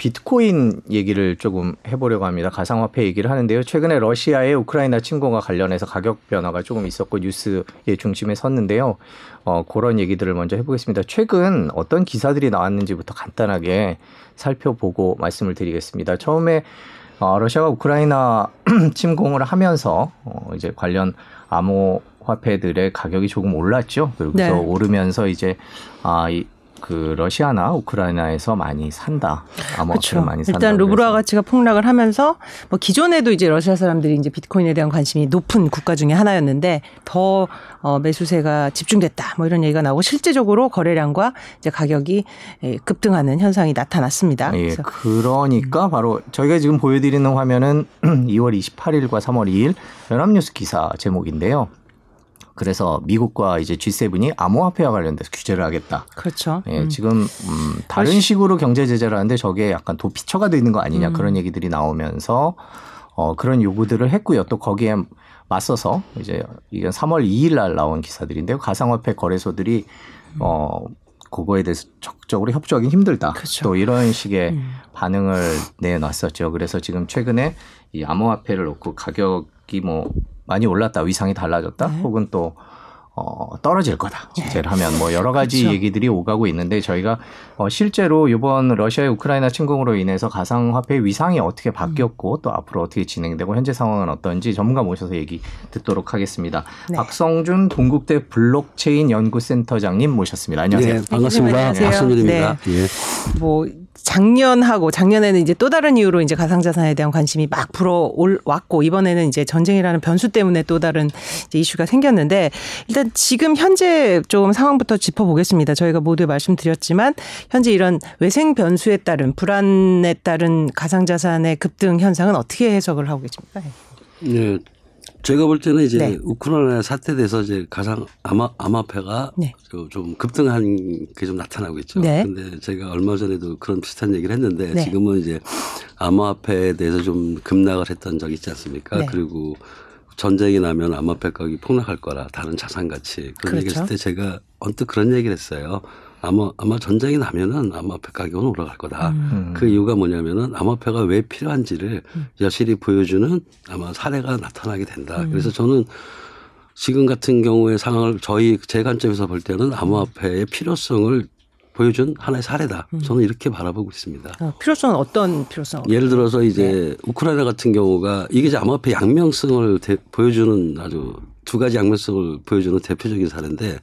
비트코인 얘기를 조금 해보려고 합니다. 가상화폐 얘기를 하는데요. 최근에 러시아의 우크라이나 침공과 관련해서 가격 변화가 조금 있었고 뉴스의 중심에 섰는데요. 어, 그런 얘기들을 먼저 해보겠습니다. 최근 어떤 기사들이 나왔는지부터 간단하게 살펴보고 말씀을 드리겠습니다. 처음에 어, 러시아가 우크라이나 침공을 하면서 어, 이제 관련 암호 화폐들의 가격이 조금 올랐죠. 그리고서 네. 오르면서 이제 아, 이, 그 러시아나 우크라이나에서 많이 산다. 암호화폐를 많이 산다. 일단 루브라 가치가 폭락을 하면서 뭐 기존에도 이제 러시아 사람들이 이제 비트코인에 대한 관심이 높은 국가 중에 하나였는데 더 어, 매수세가 집중됐다. 뭐 이런 얘기가 나오고 실제적으로 거래량과 이제 가격이 예, 급등하는 현상이 나타났습니다. 예, 그러니까 바로 저희가 지금 보여드리는 화면은 2월 28일과 3월 2일 연합뉴스 기사 제목인데요. 그래서 미국과 이제 G7이 암호화폐와 관련돼서 규제를 하겠다. 그렇죠. 예, 음. 지금 음, 다른 식으로 경제 제재를 하는데 저게 약간 도피처가 되는 거 아니냐 음. 그런 얘기들이 나오면서 어, 그런 요구들을 했고요. 또 거기에 맞서서 이제 이건 3월 2일 날 나온 기사들인데요. 가상화폐 거래소들이 어 그거에 대해서 적극적으로 협조하기 힘들다. 그렇죠. 또 이런 식의 음. 반응을 내놨었죠. 그래서 지금 최근에 이 암호화폐를 놓고 가격이 뭐 많이 올랐다, 위상이 달라졌다, 네. 혹은 또 어, 떨어질 거다. 제재를 하면 뭐 여러 가지 그렇죠. 얘기들이 오가고 있는데 저희가 어, 실제로 이번 러시아의 우크라이나 침공으로 인해서 가상화폐 위상이 어떻게 바뀌었고 음. 또 앞으로 어떻게 진행되고 현재 상황은 어떤지 전문가 모셔서 얘기 듣도록 하겠습니다. 네. 박성준 동국대 블록체인 연구센터장님 모셨습니다. 안녕하세요. 네, 반갑습니다. 박성준입니다. 네. 예. 뭐 작년하고 작년에는 이제 또 다른 이유로 이제 가상자산에 대한 관심이 막 불어 왔고 이번에는 이제 전쟁이라는 변수 때문에 또 다른 이슈가 생겼는데 일단 지금 현재 좀 상황부터 짚어보겠습니다. 저희가 모두 말씀드렸지만 현재 이런 외생 변수에 따른 불안에 따른 가상자산의 급등 현상은 어떻게 해석을 하고 계십니까? 네. 제가 볼 때는 이제 네. 우크라이나 사태 돼서 이제 가상 암화 암화폐가 네. 좀 급등한 게 좀 나타나고 있죠. 네. 근데 제가 얼마 전에도 그런 비슷한 얘기를 했는데 네. 지금은 이제 암화폐에 대해서 좀 급락을 했던 적이 있지 않습니까? 네. 그리고 전쟁이 나면 암화폐 가격이 폭락할 거라 다른 자산 가치 그런 그렇죠. 얘기했을 때 제가 언뜻 그런 얘기를 했어요. 아마 아마 전쟁이 나면은 암호화폐 가격은 올라갈 거다. 음. 그 이유가 뭐냐면은 암호화폐가 왜 필요한지를 음. 여실히 보여주는 아마 사례가 나타나게 된다. 음. 그래서 저는 지금 같은 경우의 상황을 저희 제 관점에서 볼 때는 암호화폐의 필요성을 보여준 하나의 사례다. 음. 저는 이렇게 바라보고 있습니다. 어, 필요성은 어떤 필요성? 예를 들어서 이제 네. 우크라이나 같은 경우가 이게 이제 암호화폐 양명성을 대, 보여주는 아주 두 가지 양면성을 보여주는 대표적인 사례인데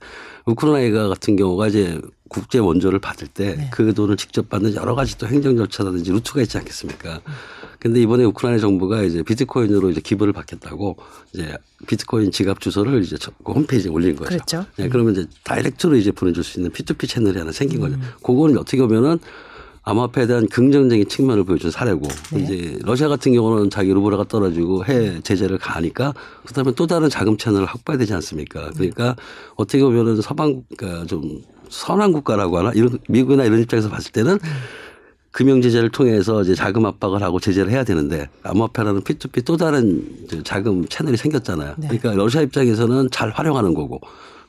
우크라이나 같은 경우가 이제 국제 원조를 받을 때그 네. 그 돈을 직접 받는 여러 가지 또 행정 절차라든지 루트가 있지 않겠습니까? 근데 이번에 우크라이나 정부가 이제 비트코인으로 이제 기부를 받겠다고 이제 비트코인 지갑 주소를 이제 그 홈페이지에 올린 거죠. 그렇죠. 네, 그러면 이제 다이렉트로 이제 보내줄 수 있는 P2P 채널이 하나 생긴 거죠. 음. 그거는 어떻게 보면은 암호화폐에 대한 긍정적인 측면을 보여준 사례고 네. 이제 러시아 같은 경우는 자기 루브라가 떨어지고 해외 제재를 가하니까 그다음에 또 다른 자금 채널을 확보해야 되지 않습니까? 그러니까 어떻게 보면은 서방 그러니까 좀 선한 국가라고 하나 이런 미국이나 이런 입장에서 봤을 때는 금융 제재를 통해서 이제 자금 압박을 하고 제재를 해야 되는데 암호화폐라는 P2P 또 다른 자금 채널이 생겼잖아요. 네. 그러니까 러시아 입장에서는 잘 활용하는 거고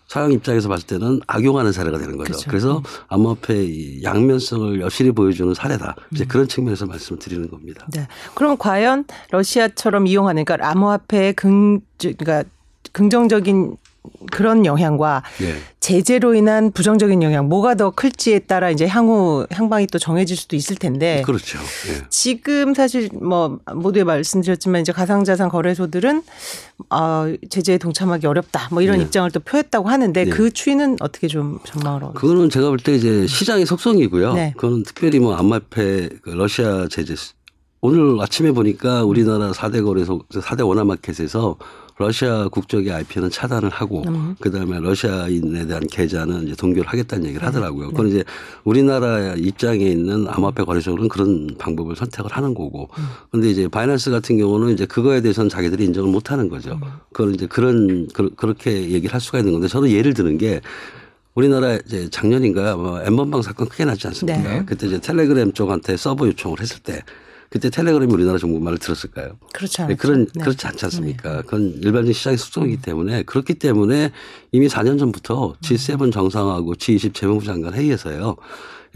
서양 입장에서 봤을 때는 악용하는 사례가 되는 거죠. 그렇죠. 그래서 음. 암호화폐의 양면성을 여실히 보여주는 사례다. 이제 음. 그런 측면에서 말씀을 드리는 겁니다. 네. 그럼 과연 러시아처럼 이용하는 그러니까 암호화폐의 긍 그러니까 긍정적인 그런 영향과 네. 제재로 인한 부정적인 영향 뭐가 더 클지에 따라 이제 향후 향방이 또 정해질 수도 있을 텐데 그렇죠. 네. 지금 사실 뭐 모두에 말씀드렸지만 이제 가상자산 거래소들은 아 제재에 동참하기 어렵다 뭐 이런 네. 입장을 또 표했다고 하는데 네. 그 추이는 어떻게 좀 전망을 하고 그거는 제가 볼 때 이제 시장의 속성이고요. 네. 그거는 특별히 뭐 암호화폐 그 러시아 제재 오늘 아침에 보니까 우리나라 4대 거래소 4대 원화마켓에서 러시아 국적의 IP는 차단을 하고 음. 그다음에 러시아인에 대한 계좌는 이제 동결 하겠다는 얘기를 네. 하더라고요. 네. 그건 이제 우리나라 입장에 있는 암호화폐 거래소는 그런 방법을 선택을 하는 거고. 음. 근데 이제 바이낸스 같은 경우는 이제 그거에 대해서는 자기들이 인정을 못 하는 거죠. 음. 그건 이제 그런 그, 그렇게 얘기를 할 수가 있는 건데 저는 예를 드는 게 우리나라 이제 작년인가 뭐 엠번방 사건 크게 났지 않습니까? 네. 그때 이제 텔레그램 쪽한테 서버 요청을 했을 때 그때 텔레그램이 우리나라 정부말을 들었을까요? 그렇지 네, 그런 네. 그렇지 않지 않습니까? 네. 그건 일반적인 시장의 속성이기 때문에 그렇기 때문에 이미 4년 전부터 G7 정상하고 G20 재무부 장관 회의에서요.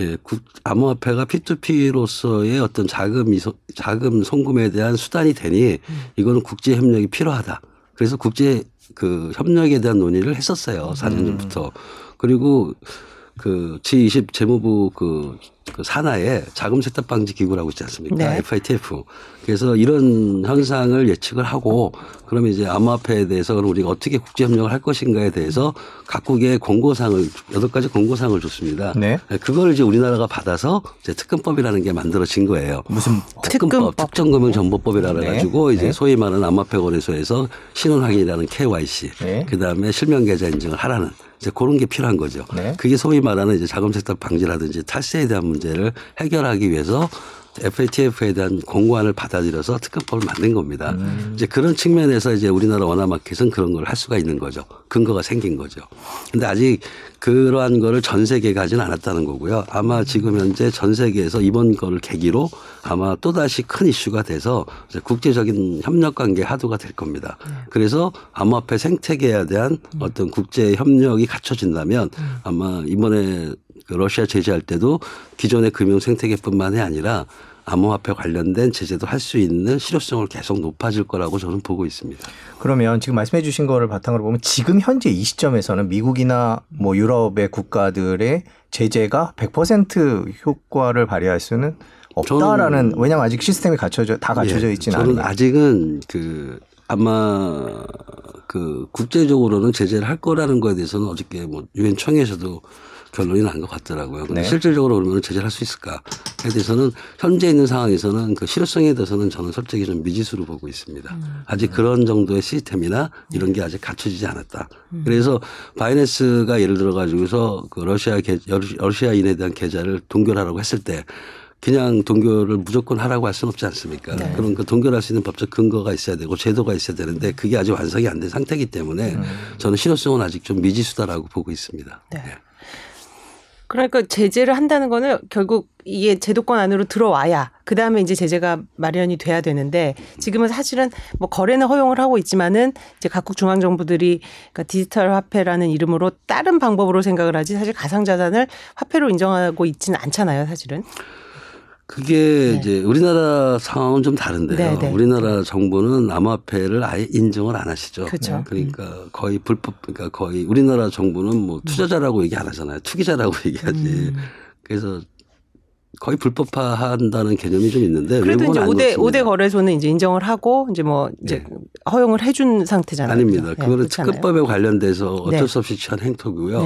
예, 암호화폐가 P2P로서의 어떤 자금 이소, 자금 송금에 대한 수단이 되니 이거는 국제 협력이 필요하다. 그래서 국제 그 협력에 대한 논의를 했었어요. 4년 전부터. 그리고 그 G20 재무부 그, 그 산하에 자금 세탁 방지 기구라고 있지 않습니까? 네. FITF. 그래서 이런 현상을 예측을 하고 그러면 이제 암호화폐에 대해서 그럼 우리가 어떻게 국제 협력을 할 것인가에 대해서 각국의 공고사항을 여덟 가지 공고사항을 줬습니다. 네. 그걸 이제 우리나라가 받아서 이제 특검법이라는 게 만들어진 거예요. 무슨 특검법, 특정금융정보법이라 네. 가지고 네. 이제 네. 소위 말하는 암호화폐 거래소에서 신원 확인이라는 KYC, 네. 그다음에 실명 계좌 인증을 하라는 이제 그런 게 필요한 거죠. 네. 그게 소위 말하는 이제 자금 세탁 방지라든지 탈세에 대한 문제를 해결하기 위해서 FATF에 대한 공고안을 받아들여서 특검법을 만든 겁니다. 음. 이제 그런 측면에서 이제 우리나라 원화마켓은 그런 걸 할 수가 있는 거죠. 근거가 생긴 거죠. 근데 아직 그러한 거를 전 세계에 가지는 않았다는 거고요. 아마 지금 현재 전 세계에서 이번 거를 계기로 아마 또다시 큰 이슈가 돼서 국제적인 협력 관계 하도가 될 겁니다. 네. 그래서 암호화폐 생태계에 대한 어떤 국제 협력이 갖춰진다면 음. 아마 이번에 그 러시아 제재할 때도 기존의 금융 생태계뿐만이 아니라 암호화폐 관련된 제재도 할 수 있는 실효성을 계속 높아질 거라고 저는 보고 있습니다. 그러면 지금 말씀해 주신 거를 바탕으로 보면 지금 현재 이 시점에서는 미국이나 뭐 유럽의 국가들의 제재가 100% 효과를 발휘할 수는 없다라는 왜냐하면 아직 시스템이 갖춰져 다 갖춰져 예, 있지는 않아요. 저는 아직은 그 아마 그 국제적으로는 제재를 할 거라는 거에 대해서는 어저께 뭐 유엔 총회에서도 결론이 난 것 같더라고요. 근데 네. 실질적으로 그러면 제재를 할수 있을까 에 대해서는 현재 있는 상황에서는 그 실효성에 대해서는 저는 솔직히 좀 미지수로 보고 있습니다. 음. 아직 그런 정도의 시스템이나 이런 게 아직 갖춰지지 않았다. 음. 그래서 바이낸스가 예를 들어 가지고서 그 러시아 계, 러시아인에 대한 계좌를 동결하라고 했을 때 그냥 동결을 무조건 하라고 할 수는 없지 않습니까? 네. 그럼 그 동결할 수 있는 법적 근거가 있어야 되고 제도가 있어야 되는데 그게 아직 완성이 안 된 상태이기 때문에 음. 저는 실효성은 아직 좀 미지수다라고 보고 있습니다. 네. 네. 그러니까 제재를 한다는 거는 결국 이게 제도권 안으로 들어와야 그 다음에 이제 제재가 마련이 돼야 되는데 지금은 사실은 뭐 거래는 허용을 하고 있지만은 이제 각국 중앙 정부들이 그러니까 디지털 화폐라는 이름으로 다른 방법으로 생각을 하지 사실 가상 자산을 화폐로 인정하고 있지는 않잖아요, 사실은. 그게 네. 이제 우리나라 상황은 좀 다른데요. 네, 네. 우리나라 정부는 암호화폐를 아예 인정을 안 하시죠. 그렇죠. 그러니까 음. 거의 불법, 그러니까 거의 우리나라 정부는 뭐 투자자라고 얘기 안 하잖아요. 투기자라고 얘기하지. 음. 그래서 거의 불법화한다는 개념이 좀 있는데 그래도 이제 5대 5대 거래소는 이제 인정을 하고 이제 뭐 이제 네. 허용을 해준 상태잖아요. 아닙니다. 네, 그거는 특급법에 관련돼서 어쩔 네. 수 없이 취한 행토고요.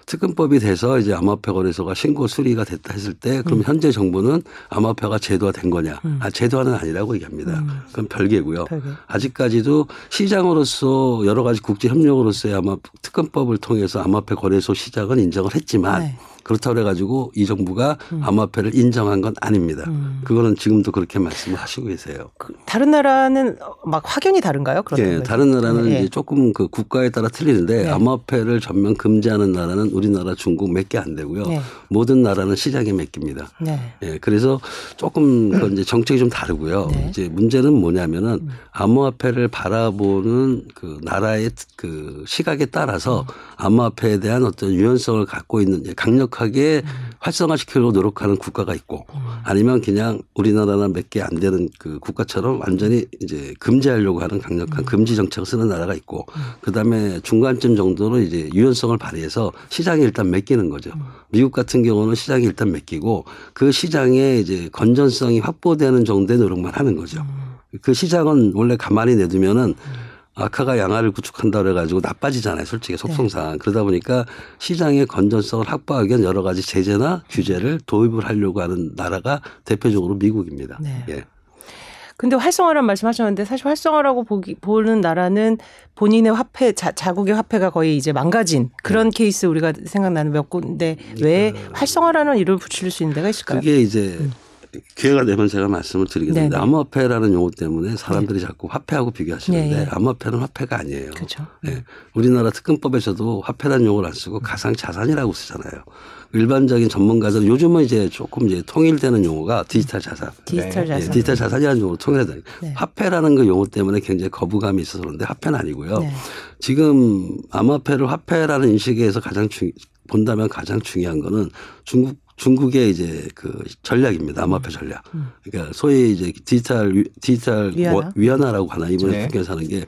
네. 특근법이 돼서 이제 암호화폐 거래소가 신고 수리가 됐다 했을 때 그럼 음. 현재 정부는 암호화폐가 제도화 된 거냐? 음. 아, 제도화는 아니라고 얘기합니다. 음. 그건 별개고요. 별개. 아직까지도 시장으로서 여러 가지 국제 협력으로서의 아마 특근법을 통해서 암호화폐 거래소 시작은 인정을 했지만 네. 그렇다고 해가지고 이 정부가 음. 암호화폐를 인정한 건 아닙니다. 음. 그거는 지금도 그렇게 말씀을 하시고 계세요. 그 다른 나라는 막 확연히 다른가요? 그런 예, 다른 나라는 네. 이제 조금 그 국가에 따라 틀리는데 네. 암호화폐를 전면 금지하는 나라는 우리나라, 중국 몇 개 안 되고요. 네. 모든 나라는 시장에 맡깁니다. 네. 예, 그래서 조금 그 이제 정책이 좀 다르고요. 네. 이제 문제는 뭐냐면은 음. 암호화폐를 바라보는 그 나라의 그 시각에 따라서 음. 암호화폐에 대한 어떤 유연성을 갖고 있는 강력 강력하게 음. 활성화시키려고 노력하는 국가가 있고 음. 아니면 그냥 우리나라나 몇 개 안 되는 그 국가처럼 완전히 이제 금지하려고 하는 강력한 음. 금지 정책을 쓰는 나라가 있고 음. 그다음에 중간쯤 정도로 이제 유연성을 발휘해서 시장에 일단 맡기는 거죠. 음. 미국 같은 경우는 시장에 일단 맡기고 그 시장에 이제 건전성이 확보되는 정도의 노력만 하는 거죠. 음. 그 시장은 원래 가만히 내두면은 악화가 양화를 구축한다 그래가지고 나빠지잖아요. 솔직히 속성상. 네. 그러다 보니까 시장의 건전성을 확보하기 위한 여러 가지 제재나 규제를 도입을 하려고 하는 나라가 대표적으로 미국입니다. 네. 예. 근데 활성화란 말씀하셨는데 사실 활성화라고 보기, 보는 나라는 본인의 화폐 자, 자국의 화폐가 거의 이제 망가진 그런 네. 케이스 우리가 생각나는 몇 군데 왜그 활성화라는 이름을 붙일 수 있는 데가 있을까요? 그게 이제 음. 기회가 되면 제가 말씀을 드리겠는데 네네. 암호화폐라는 용어 때문에 사람들이 자꾸 화폐하고 비교하시는데 네, 예. 암호화폐는 화폐가 아니에요. 그렇죠. 예. 우리나라 특검법에서도 화폐라는 용어를 안 쓰고 가상 자산이라고 쓰잖아요. 일반적인 전문가들은 요즘은 이제 조금 이제 통일되는 용어가 디지털 자산. 디지털 네. 예, 자산. 디지털 자산이라는 용어로 통일하다. 네. 화폐라는 그 용어 때문에 굉장히 거부감이 있어서 그런데 화폐는 아니고요. 네. 지금 암호화폐를 화폐라는 인식에서 가장 중 본다면 가장 중요한 거는 중국 중국의 이제 그 전략입니다. 암호화폐 전략. 그러니까 소위 이제 디지털 위- 디지털 위안화? 뭐- 위안화라고 하나 이번에 네. 북에서 하는 게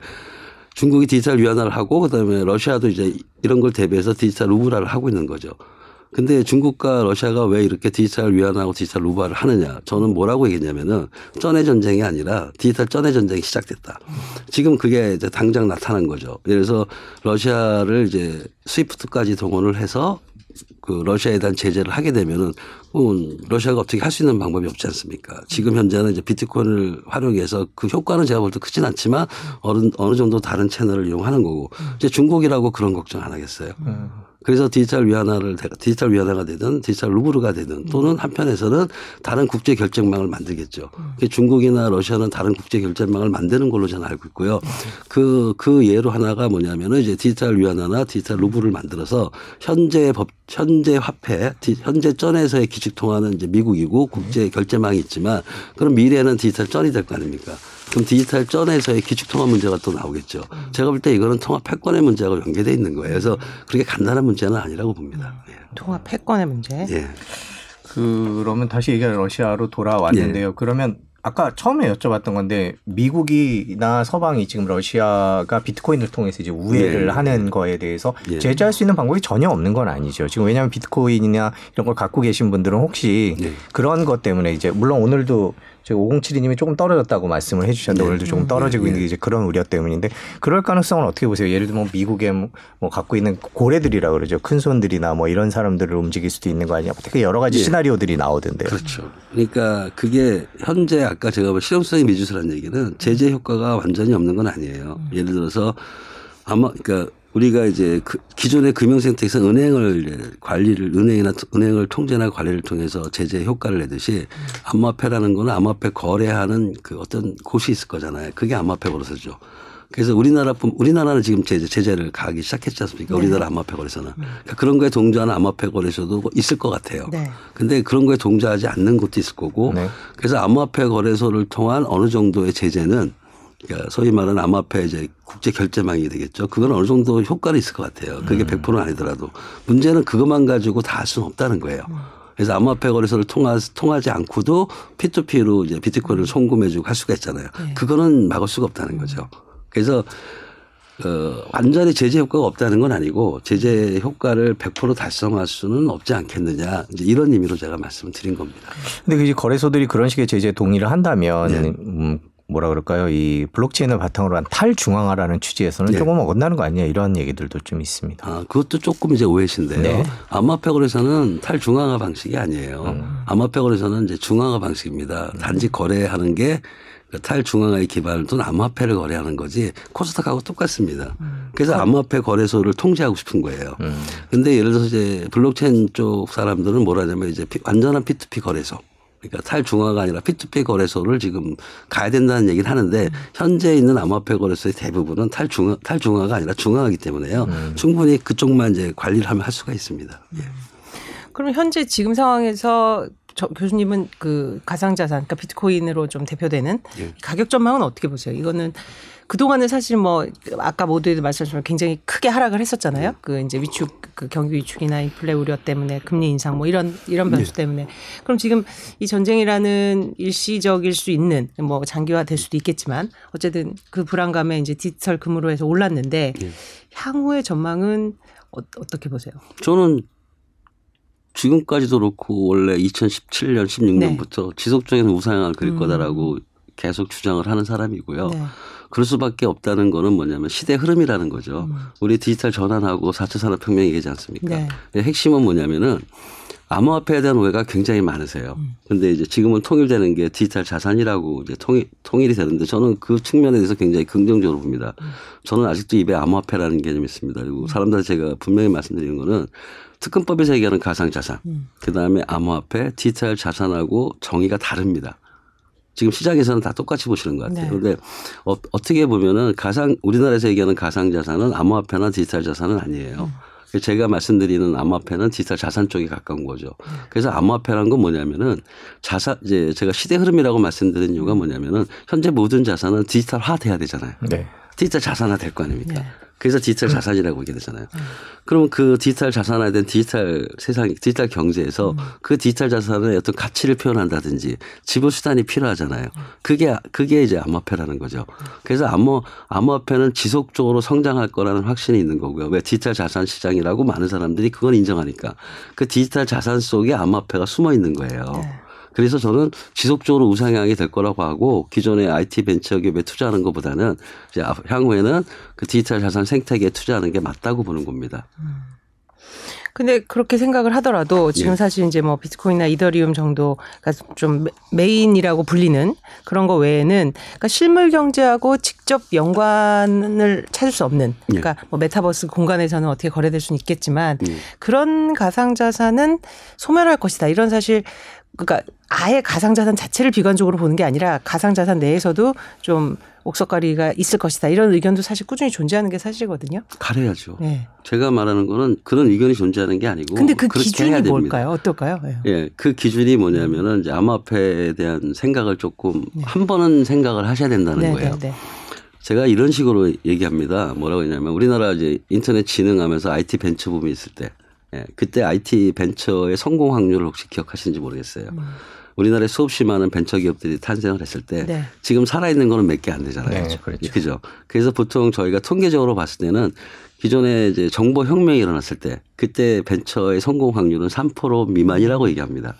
중국이 디지털 위안화를 하고 그다음에 러시아도 이제 이런 걸 대비해서 디지털 루블화를 하고 있는 거죠. 근데 중국과 러시아가 왜 이렇게 디지털 위안화하고 디지털 루블화를 하느냐? 저는 뭐라고 얘기했냐면은 쩐의 전쟁이 아니라 디지털 쩐의 전쟁이 시작됐다. 지금 그게 이제 당장 나타난 거죠. 그래서 러시아를 이제 스위프트까지 동원을 해서 그 러시아에 대한 제재를 하게 되면은 음, 러시아가 어떻게 할 수 있는 방법이 없지 않습니까? 지금 현재는 이제 비트코인을 활용해서 그 효과는 제가 볼 때 크진 않지만 어느, 어느 정도 다른 채널을 이용하는 거고 이제 중국이라고 그런 걱정 안 하겠어요. 음. 그래서 디지털 위안화를 대- 디지털 위안화가 되든 디지털 루브르가 되든 또는 한편에서는 다른 국제 결제망을 만들겠죠. 중국이나 러시아는 다른 국제 결제망을 만드는 걸로 저는 알고 있고요. 그, 그 예로 하나가 뭐냐면은 이제 디지털 위안화나 디지털 루블을 만들어서 현재 법, 현재 화폐, 디- 현재 전에서의 기축 통화는 이제 미국이고 국제 결제망이 있지만 그럼 미래는 디지털 전이 될 거 아닙니까? 그럼 디지털 전에서의 기축 통화 문제가 또 나오겠죠. 제가 볼 때 이거는 통화 패권의 문제하고 연계돼 있는 거예요. 그래서 그렇게 간단한 문제는 아니라고 봅니다. 통화 패권의 문제. 예. 예. 그러면 다시 얘기가 러시아로 돌아왔는데요. 예. 그러면 아까 처음에 여쭤봤던 건데 미국이나 서방이 지금 러시아가 비트코인을 통해서 이제 우회를 예. 하는 거에 대해서 예. 제재할 수 있는 방법이 전혀 없는 건 아니죠. 지금 왜냐하면 비트코인이나 이런 걸 갖고 계신 분들은 혹시 예. 그런 것 때문에 이제 물론 오늘도 저희 5072님이 조금 떨어졌다고 말씀을 해주셨는데 예. 오늘도 조금 떨어지고 예. 있는 게 이제 그런 우려 때문인데 그럴 가능성은 어떻게 보세요? 예를 들면 미국의 뭐- 뭐 갖고 있는 고래들이라 그러죠. 큰 손들이나 뭐 이런 사람들을 움직일 수도 있는 거 아니냐. 되게 여러 가지 예. 시나리오들이 나오던데요. 그렇죠. 그러니까 그게 현재 아까 제가 뭐 실용성의 미주수라는 얘기는 제재 효과가 완전히 없는 건 아니에요. 예를 들어서 아마 그러니까 우리가 이제 그 기존의 금융생태에서 은행을 관리를 은행이나 토- 은행을 통제나 관리를 통해서 제재 효과를 내듯이 암호화폐라는 거는 암호화폐 거래하는 그 어떤 곳이 있을 거잖아요. 그게 암호화폐 거래소죠. 그래서 우리나라 뿐 우리나라는 지금 제재 제재를 가기 시작했지 않습니까? 우리나라 암호화폐 거래소는 그러니까 그런 거에 동조하는 암호화폐 거래소도 있을 것 같아요. 네. 근데 그런 거에 동조하지 않는 곳도 있을 거고 네. 그래서 암호화폐 거래소를 통한 어느 정도의 제재는 그러니까 소위 말하는 암호화폐 이제 국제 결제망이 되겠죠. 그건 어느 정도 효과는 있을 것 같아요. 그게 100%는 아니더라도 문제는 그것만 가지고 다 할 수는 없다는 거예요. 그래서 암호화폐 거래소를 통하, 통하지 않고도 P2P로 이제 비트코인을 송금해주고 할 수가 있잖아요. 그거는 막을 수가 없다는 거죠. 그래서 어, 완전히 제재 효과가 없다는 건 아니고 제재 효과를 100% 달성할 수는 없지 않겠느냐 이제 이런 의미로 제가 말씀을 드린 겁니다. 근데 그 이제 거래소들이 그런 식의 제재 동의를 한다면 네. 음, 뭐라 그럴까요? 이 블록체인을 바탕으로 한 탈중앙화라는 취지에서는 네. 조금 어긋나는 거 아니냐 이런 얘기들도 좀 있습니다. 아, 그것도 조금 이제 오해신데요. 네. 암호화폐 거래소는 탈중앙화 방식이 아니에요. 음. 암호화폐 거래소는 이제 중앙화 방식입니다. 단지 거래하는 게그 탈중앙화에 기반을 둔 암호화폐를 거래하는 거지 코스닥하고 똑같습니다. 그래서 암호화폐 거래소를 통제하고 싶은 거예요. 음. 근데 예를 들어서 이제 블록체인 쪽 사람들은 뭐라 하냐면 이제 피- 완전한 P2P 거래소. 그러니까 탈중화가 아니라 P2P 거래소를 지금 가야 된다는 얘기를 하는데 현재 있는 암호화폐 거래소의 대부분은 탈중화, 탈중화가 아니라 중화하기 때문에요. 충분히 그쪽만 이제 관리를 하면 할 수가 있습니다. 예. 그럼 현재 지금 상황에서 저 교수님은 그 가상자산, 그러니까 비트코인으로 좀 대표되는 예. 가격 전망은 어떻게 보세요? 이거는 그동안은 사실 뭐 아까 모두에도 말씀하셨지만 굉장히 크게 하락을 했었잖아요. 그 이제 위축 그 경기 위축이나 인플레 우려 때문에 금리 인상 뭐 이런 이런 변수 때문에 그럼 지금 이 전쟁이라는 일시적일 수 있는 뭐 장기화 될 수도 있겠지만 어쨌든 그 불안감에 이제 디지털 금으로 해서 올랐는데 예. 향후의 전망은 어, 어떻게 보세요? 저는 지금까지도 그렇고 원래 2017년, 16년부터 지속적인 우상향을 그릴 네. 음. 거다라고 계속 주장을 하는 사람이고요. 네. 그럴 수밖에 없다는 거는 뭐냐면 시대 흐름이라는 거죠. 음. 우리 디지털 전환하고 4차 산업혁명이 얘기하지 않습니까? 네. 핵심은 뭐냐면은 암호화폐에 대한 오해가 굉장히 많으세요. 근데 이제 지금은 통일되는 게 디지털 자산이라고 이제 통일, 통일이 되는데 저는 그 측면에 대해서 굉장히 긍정적으로 봅니다. 저는 아직도 입에 암호화폐라는 개념이 있습니다. 그리고 사람들 제가 분명히 말씀드리는 거는 특검법에서 얘기하는 가상자산, 그 다음에 암호화폐, 디지털 자산하고 정의가 다릅니다. 지금 시장에서는 다 똑같이 보시는 것 같아요. 네. 그런데 어, 어떻게 보면은 가상 우리나라에서 얘기하는 가상 자산은 암호화폐나 디지털 자산은 아니에요. 제가 말씀드리는 암호화폐는 디지털 자산 쪽에 가까운 거죠. 그래서 암호화폐라는 건 뭐냐면은 자산 이제 제가 시대 흐름이라고 말씀드린 이유가 뭐냐면은 현재 모든 자산은 디지털화 돼야 되잖아요. 네. 디지털 자산화 될 거 아닙니까? 네. 그래서 디지털 자산이라고 얘기 되잖아요. 그러면 그 디지털 자산화에 대한 디지털 세상, 디지털 경제에서 그 디지털 자산의 어떤 가치를 표현한다든지 지불 수단이 필요하잖아요. 그게, 그게 이제 암호화폐라는 거죠. 그래서 암호, 암호화폐는 지속적으로 성장할 거라는 확신이 있는 거고요. 왜 디지털 자산 시장이라고 많은 사람들이 그걸 인정하니까 그 디지털 자산 속에 암호화폐가 숨어 있는 거예요. 네. 그래서 저는 지속적으로 우상향이 될 거라고 하고 기존의 IT 벤처 기업에 투자하는 것보다는 이제 앞- 향후에는 그 디지털 자산 생태계에 투자하는 게 맞다고 보는 겁니다. 근데 그렇게 생각을 하더라도 지금 예. 사실 이제 뭐 비트코인이나 이더리움 정도가 좀 메- 메인이라고 불리는 그런 거 외에는 그러니까 실물 경제하고 직접 연관을 찾을 수 없는 그러니까 뭐 메타버스 공간에서는 어떻게 거래될 수는 있겠지만 예. 그런 가상 자산은 소멸할 것이다. 이런 사실 그러니까 아예 가상 자산 자체를 비관적으로 보는 게 아니라 가상 자산 내에서도 좀 옥석가리가 있을 것이다. 이런 의견도 사실 꾸준히 존재하는 게 사실이거든요. 가려야죠. 네. 제가 말하는 거는 그런 의견이 존재하는 게 아니고 근데 그 기준이. 뭘까요? 어떨까요? 예. 예, 그 기준이 뭐냐면은 이제 암호화폐에 대한 생각을 조금 한 번은 생각을 하셔야 된다는 네, 거예요. 네, 네. 제가 이런 식으로 얘기합니다. 뭐라고 했냐면 우리나라 이제 인터넷 진흥하면서 IT 벤처 붐이 있을 때, 예, 그때 IT 벤처의 성공 확률을 혹시 기억하시는지 모르겠어요. 음. 우리나라에 수없이 많은 벤처 기업들이 탄생을 했을 때 네. 지금 살아있는 거는 몇 개 안 되잖아요. 네, 그렇죠. 그죠. 그래서 보통 저희가 통계적으로 봤을 때는 기존에 이제 정보 혁명이 일어났을 때 그때 벤처의 성공 확률은 3% 미만이라고 얘기합니다.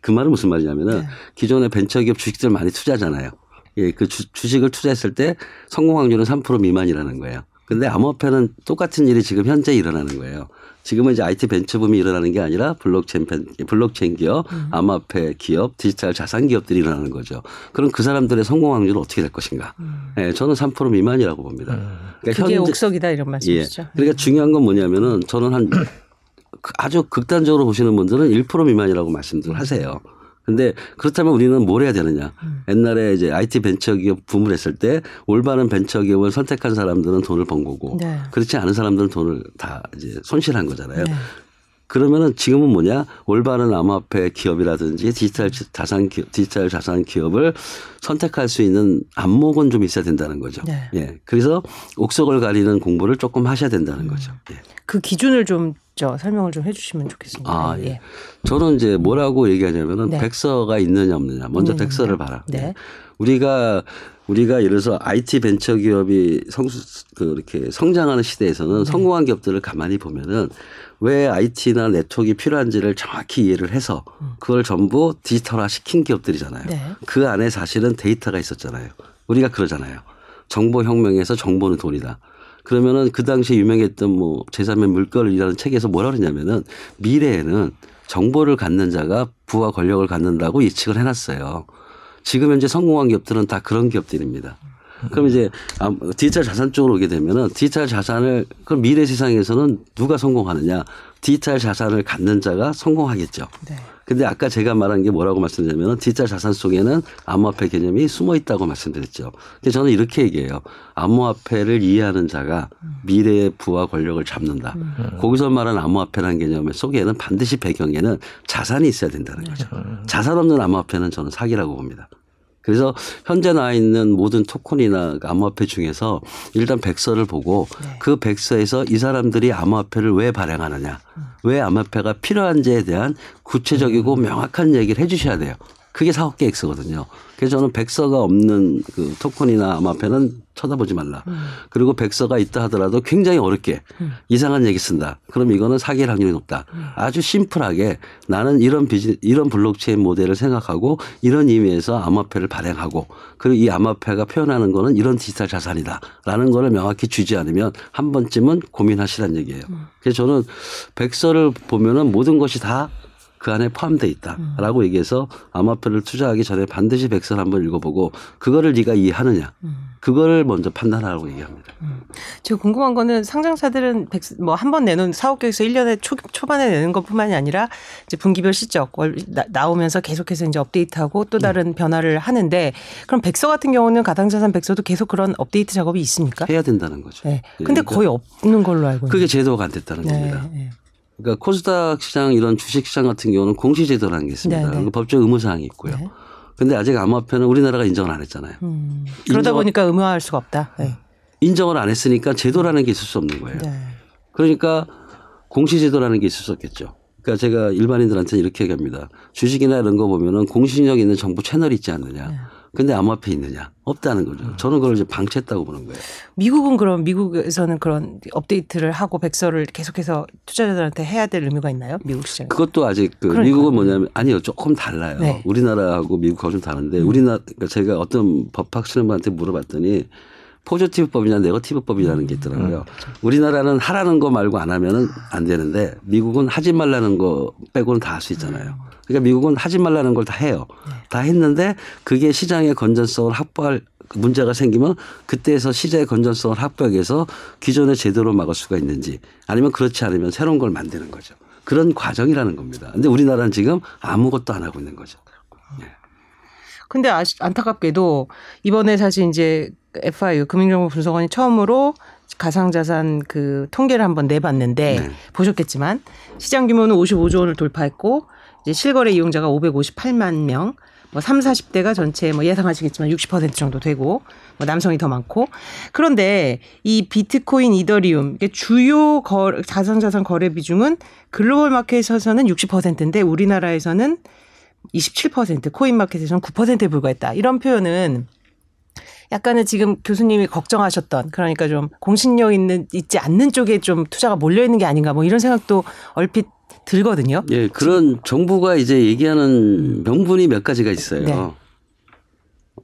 그 말은 무슨 말이냐면은 네. 기존의 벤처 기업 주식들 많이 투자하잖아요. 예, 그 주, 주식을 투자했을 때 성공 확률은 3% 미만이라는 거예요. 근데 암호화폐는 똑같은 일이 지금 현재 일어나는 거예요. 지금은 이제 IT 벤처 붐이 일어나는 게 아니라 블록체인, 벤- 블록체인 기업, 암호화폐 기업, 디지털 자산 기업들이 일어나는 거죠. 그럼 그 사람들의 성공 확률은 어떻게 될 것인가? 예, 저는 3% 미만이라고 봅니다. 그러니까 그게 현재- 옥석이다 이런 예. 말씀이시죠? 그러니까 중요한 건 뭐냐면은 저는 한 그 아주 극단적으로 보시는 분들은 1% 미만이라고 말씀들 하세요. 근데 그렇다면 우리는 뭘 해야 되느냐. 옛날에 이제 IT 벤처 기업 붐을 했을 때 올바른 벤처 기업을 선택한 사람들은 돈을 번 거고 네. 그렇지 않은 사람들은 돈을 다 이제 손실한 거잖아요. 네. 그러면은 지금은 뭐냐 올바른 암호화폐 기업이라든지 디지털 자산 기업, 디지털 자산 기업을 선택할 수 있는 안목은 좀 있어야 된다는 거죠. 네. 예. 그래서 옥석을 가리는 공부를 조금 하셔야 된다는 거죠. 예. 그 기준을 좀 저 설명을 좀 해주시면 좋겠습니다. 아, 예. 저는 이제 뭐라고 얘기하냐면은 네. 백서가 있느냐 없느냐. 먼저 있느냐 백서를. 봐라. 네. 예. 우리가 우리가 예를 들어서 IT 벤처 기업이 성수 그 이렇게 성장하는 네. 시대에서는 성공한 기업들을 가만히 보면은 왜 IT나 네트워크가 필요한지를 정확히 이해를 해서 그걸 전부 디지털화 시킨 기업들이잖아요. 네. 그 안에 사실은 데이터가 있었잖아요. 우리가 그러잖아요. 정보 혁명에서 정보는 돈이다. 그러면은 그 당시에 유명했던 뭐 제3의 물결이라는 책에서 뭐라 그러냐면은 미래에는 정보를 갖는 자가 부와 권력을 갖는다고 예측을 해놨어요. 지금 현재 성공한 기업들은 다 그런 기업들입니다. 그럼 이제 아, 디지털 자산 쪽으로 오게 되면은 디지털 자산을 그럼 미래 세상에서는 누가 성공하느냐? 디지털 자산을 갖는 자가 성공하겠죠. 네. 근데 아까 제가 말한 게 뭐라고 말씀드리냐면 디지털 자산 속에는 암호화폐 개념이 숨어 있다고 말씀드렸죠. 근데 저는 이렇게 얘기해요. 암호화폐를 이해하는 자가 미래의 부와 권력을 잡는다. 거기서 말하는 암호화폐라는 개념 속에는 반드시 배경에는 자산이 있어야 된다는 거죠. 자산 없는 암호화폐는 저는 사기라고 봅니다. 그래서 현재 나와 있는 모든 토큰이나 암호화폐 중에서 일단 백서를 보고 네. 그 백서에서 이 사람들이 암호화폐를 왜 발행하느냐, 왜 암호화폐가 필요한지에 대한 구체적이고 명확한 얘기를 해주셔야 돼요. 그게 사업 계획서거든요. 그래서 저는 백서가 없는 그 토큰이나 암호화폐는 쳐다보지 말라. 그리고 백서가 있다 하더라도 굉장히 어렵게 이상한 얘기 쓴다. 그럼 이거는 사기일 확률이 높다. 아주 심플하게 나는 이런 비즈 이런 블록체인 모델을 생각하고 이런 의미에서 암호화폐를 발행하고 그리고 이 암호화폐가 표현하는 거는 이런 디지털 자산이다라는 거를 명확히 주지 않으면 한 번쯤은 고민하시란 얘기예요. 그래서 저는 백서를 보면은 모든 것이 다 그 안에 포함돼 있다라고 음. 얘기해서 암호화폐를 투자하기 전에 반드시 백서를 한번 읽어보고 그거를 네가 이해하느냐 음. 그거를 먼저 판단하라고 얘기합니다. 음. 제가 궁금한 거는 상장사들은 뭐 한 번 내놓은 사업 계획서 1년에 초, 초반에 내는 것뿐만이 아니라 이제 분기별 실적 나, 오면서 계속해서 이제 업데이트하고 또 다른 음. 변화를 하는데 그럼 백서 같은 경우는 가상자산 백서도 계속 그런 업데이트 작업이 있습니까? 해야 된다는 거죠. 네. 근데 그러니까 거의 없는 걸로 알고. 그게 제도가 안 됐다는 네. 겁니다. 네. 그러니까 코스닥 시장 이런 주식 시장 같은 경우는 공시제도라는 게 있습니다. 네, 네. 법적 의무 사항이 있고요. 네. 근데 아직 암호화폐는 우리나라가 인정을 안 했잖아요. 음, 그러다 보니까 의무화할 수가 없다. 네. 인정을 안 했으니까 제도라는 게 있을 수 없는 거예요. 네. 그러니까 공시제도라는 게 있을 수 없겠죠. 그러니까 제가 일반인들한테 이렇게 얘기합니다. 주식이나 이런 거 보면은 공신력 있는 정부 채널이 있지 않느냐. 네. 근데 암호화폐 있느냐? 없다는 거죠. 음. 저는 그걸 이제 방치했다고 보는 거예요. 미국은 그럼 미국에서는 그런 업데이트를 하고 백서를 계속해서 투자자들한테 해야 될 의무가 있나요? 미국 시장. 그것도 아직 그 미국은 뭐냐면 아니요 조금 달라요. 네. 우리나라하고 미국하고 좀 다른데 음. 우리나라 그러니까 제가 어떤 법학시는 분한테 물어봤더니 포지티브법이냐 네거티브법이라는 게 있더라고요. 음, 그렇죠. 우리나라는 하라는 거 말고 안 하면은 안 되는데 미국은 하지 말라는 거 빼고는 다 할 수 있잖아요. 그러니까 미국은 하지 말라는 걸 다 해요. 네. 다 했는데 그게 시장의 건전성을 확보할 문제가 생기면 그때에서 시장의 건전성을 확보하기 위해서 기존의 제대로 막을 수가 있는지 아니면 그렇지 않으면 새로운 걸 만드는 거죠. 그런 과정이라는 겁니다. 근데 우리나라는 지금 아무것도 안 하고 있는 거죠. 네. 근데 안타깝게도 이번에 사실 이제 FIU 금융정보분석원이 처음으로 가상자산 그 통계를 한번 내봤는데 네. 보셨겠지만 시장 규모는 55조 원을 돌파했고 이제 실거래 이용자가 558만 명, 뭐 3, 40대가 전체 뭐 예상하시겠지만 60% 정도 되고 뭐 남성이 더 많고 그런데 이 비트코인, 이더리움 주요 거, 자산자산 거래 비중은 글로벌 마켓에서는 60%인데 우리나라에서는 27% 코인 마켓에서는 9%에 불과했다. 이런 표현은 약간은 지금 교수님이 걱정하셨던 그러니까 좀 공신력 있는 있지 않는 쪽에 좀 투자가 몰려 있는 게 아닌가 뭐 이런 생각도 얼핏 들거든요. 예, 그런 정부가 이제 얘기하는 명분이 몇 가지가 있어요. 네.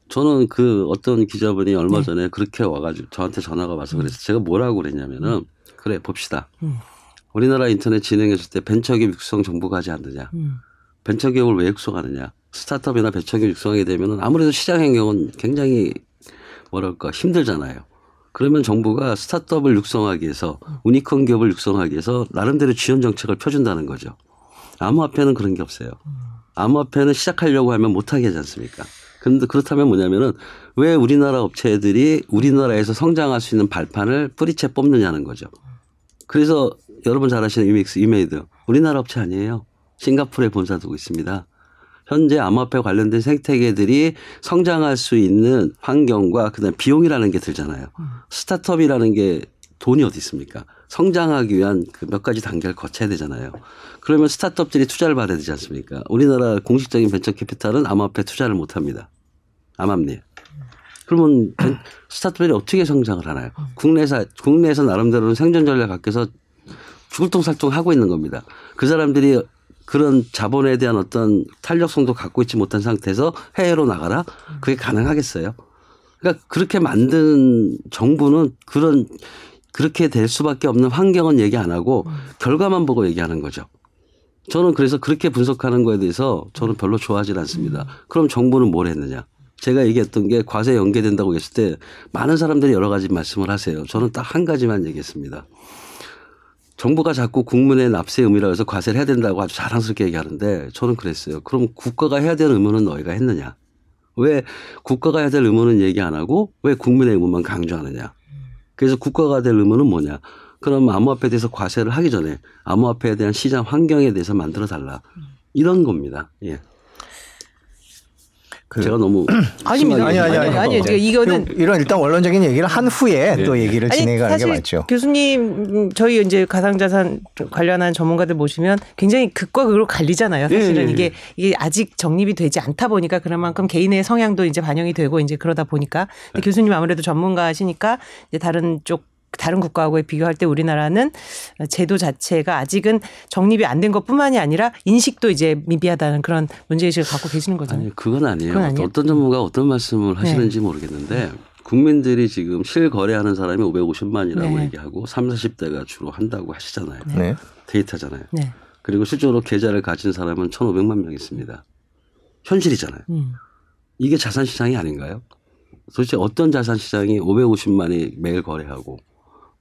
저는 그 어떤 기자분이 얼마 네. 전에 그렇게 와가지고 저한테 전화가 와서 그래서 제가 뭐라고 그랬냐면은 음. 그래 봅시다. 음. 우리나라 인터넷 진행했을 때 벤처기업 육성 정부가 하지 않느냐. 음. 벤처기업을 왜 육성하느냐. 스타트업이나 벤처기업 육성하게 되면은 아무래도 시장 행경은 굉장히 뭐랄까 힘들잖아요. 그러면 정부가 스타트업을 육성하기 위해서 우니콘 기업을 육성하기 위해서 나름대로 지원 정책을 펴준다는 거죠. 암호화폐는 그런 게 없어요. 암호화폐는 시작하려고 하면 못하게 하지 않습니까? 그런데 그렇다면 뭐냐면은 왜 우리나라 업체들이 우리나라에서 성장할 수 있는 발판을 뿌리채 뽑느냐는 거죠. 그래서 여러분 잘 아시는 위믹스, 위메이드. 우리나라 업체 아니에요. 싱가포르에 본사 두고 있습니다. 현재 암호화폐 관련된 생태계들이 성장할 수 있는 환경과 그다음 비용이라는 게 들잖아요. 음. 스타트업이라는 게 돈이 어디 있습니까? 성장하기 위한 그 몇 가지 단계를 거쳐야 되잖아요. 그러면 스타트업들이 투자를 받아야 되지 않습니까? 우리나라 공식적인 벤처 캐피탈은 암호화폐 투자를 못 합니다. 암암리. 그러면 스타트업들이 어떻게 성장을 하나요? 국내에서, 국내에서 나름대로는 생존 전략 갖고서 죽을똥살똥 하고 있는 겁니다. 그 사람들이 그런 자본에 대한 어떤 탄력성도 갖고 있지 못한 상태에서 해외로 나가라? 그게 가능하겠어요? 그러니까 그렇게 만든 정부는 그런 그렇게 될 수밖에 없는 환경은 얘기 안 하고 결과만 보고 얘기하는 거죠. 저는 그래서 그렇게 분석하는 거에 대해서 저는 별로 좋아하지 않습니다. 그럼 정부는 뭘 했느냐? 제가 얘기했던 게 과세 연계된다고 했을 때 많은 사람들이 여러 가지 말씀을 하세요. 저는 딱 한 가지만 얘기했습니다. 정부가 자꾸 국민의 납세 의무라고 해서 과세를 해야 된다고 아주 자랑스럽게 얘기하는데 저는 그랬어요. 그럼 국가가 해야 될 의무는 너희가 했느냐? 왜 국가가 해야 될 의무는 얘기 안 하고 왜 국민의 의무만 강조하느냐? 그래서 국가가 될 의무는 뭐냐? 그럼 암호화폐에 대해서 과세를 하기 전에 암호화폐에 대한 시장 환경에 대해서 만들어 달라. 이런 겁니다. 예. 그 제가 너무 아닙니다. 아니 아니 아니 아니 네. 이거는 이런 일단 원론적인 얘기를 한 후에 네. 또 얘기를 진행하는 게 맞죠. 교수님 저희 이제 가상자산 관련한 전문가들 모시면 굉장히 극과 극으로 갈리잖아요. 사실은 네. 이게 이게 아직 정립이 되지 않다 보니까 그런 만큼 개인의 성향도 이제 반영이 되고 이제 그러다 보니까 네. 교수님 아무래도 전문가시니까 이제 다른 쪽 다른 국가하고 비교할 때 우리나라는 제도 자체가 아직은 정립이 안 된 것뿐만이 아니라 인식도 이제 미비하다는 그런 문제의식을 갖고 계시는 거죠. 아니, 그건 아니에요. 그건 어떤 전문가 어떤 말씀을 하시는지 네. 모르겠는데 국민들이 지금 실거래하는 사람이 550만이라고 네. 얘기하고 3, 40대가 주로 한다고 하시잖아요. 네. 데이터잖아요. 네. 그리고 실제로 계좌를 가진 사람은 1,500만 명 있습니다. 현실이잖아요. 음. 이게 자산 시장이 아닌가요? 도대체 어떤 자산 시장이 550만이 매일 거래하고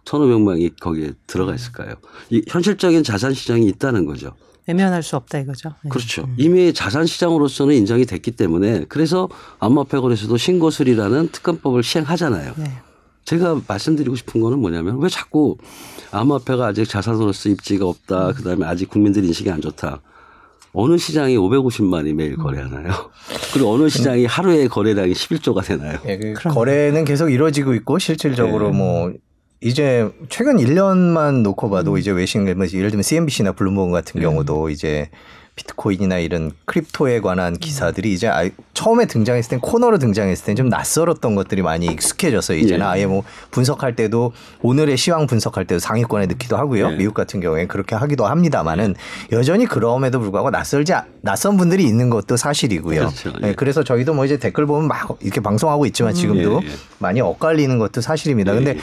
1,500만이 거기에 들어가 있을까요? 이 현실적인 자산 시장이 있다는 거죠. 외면할 수 없다 이거죠. 네. 그렇죠. 이미 자산 시장으로서는 인정이 됐기 때문에 그래서 암호화폐 거래소도 신고술이라는 특검법을 시행하잖아요. 네. 제가 말씀드리고 싶은 거는 뭐냐면 왜 자꾸 암호화폐가 아직 자산으로서 입지가 없다. 그다음에 아직 국민들 인식이 안 좋다. 어느 시장이 550만이 매일 거래하나요? 그리고 어느 시장이 하루에 거래량이 11조가 되나요? 예, 그 거래는 계속 이루어지고 있고 실질적으로 네. 뭐 이제 최근 1년만 놓고 봐도 이제 외신 뭐 예를 들면 CNBC나 블룸버그 같은 경우도 이제 비트코인이나 이런 크립토에 관한 기사들이 이제 아예 처음에 등장했을 땐 코너로 등장했을 땐 좀 낯설었던 것들이 많이 익숙해졌어요. 이제는 예. 아예 뭐 분석할 때도 오늘의 시황 분석할 때도 상위권에 넣기도 하고요. 예. 미국 같은 경우에 그렇게 하기도 합니다만은 여전히 그럼에도 불구하고 낯설지 않- 낯선 분들이 있는 것도 사실이고요. 그렇죠. 예, 예. 그래서 저희도 뭐 이제 댓글 보면 막 이렇게 방송하고 있지만 지금도 예, 예. 많이 엇갈리는 것도 사실입니다. 근데 예, 예.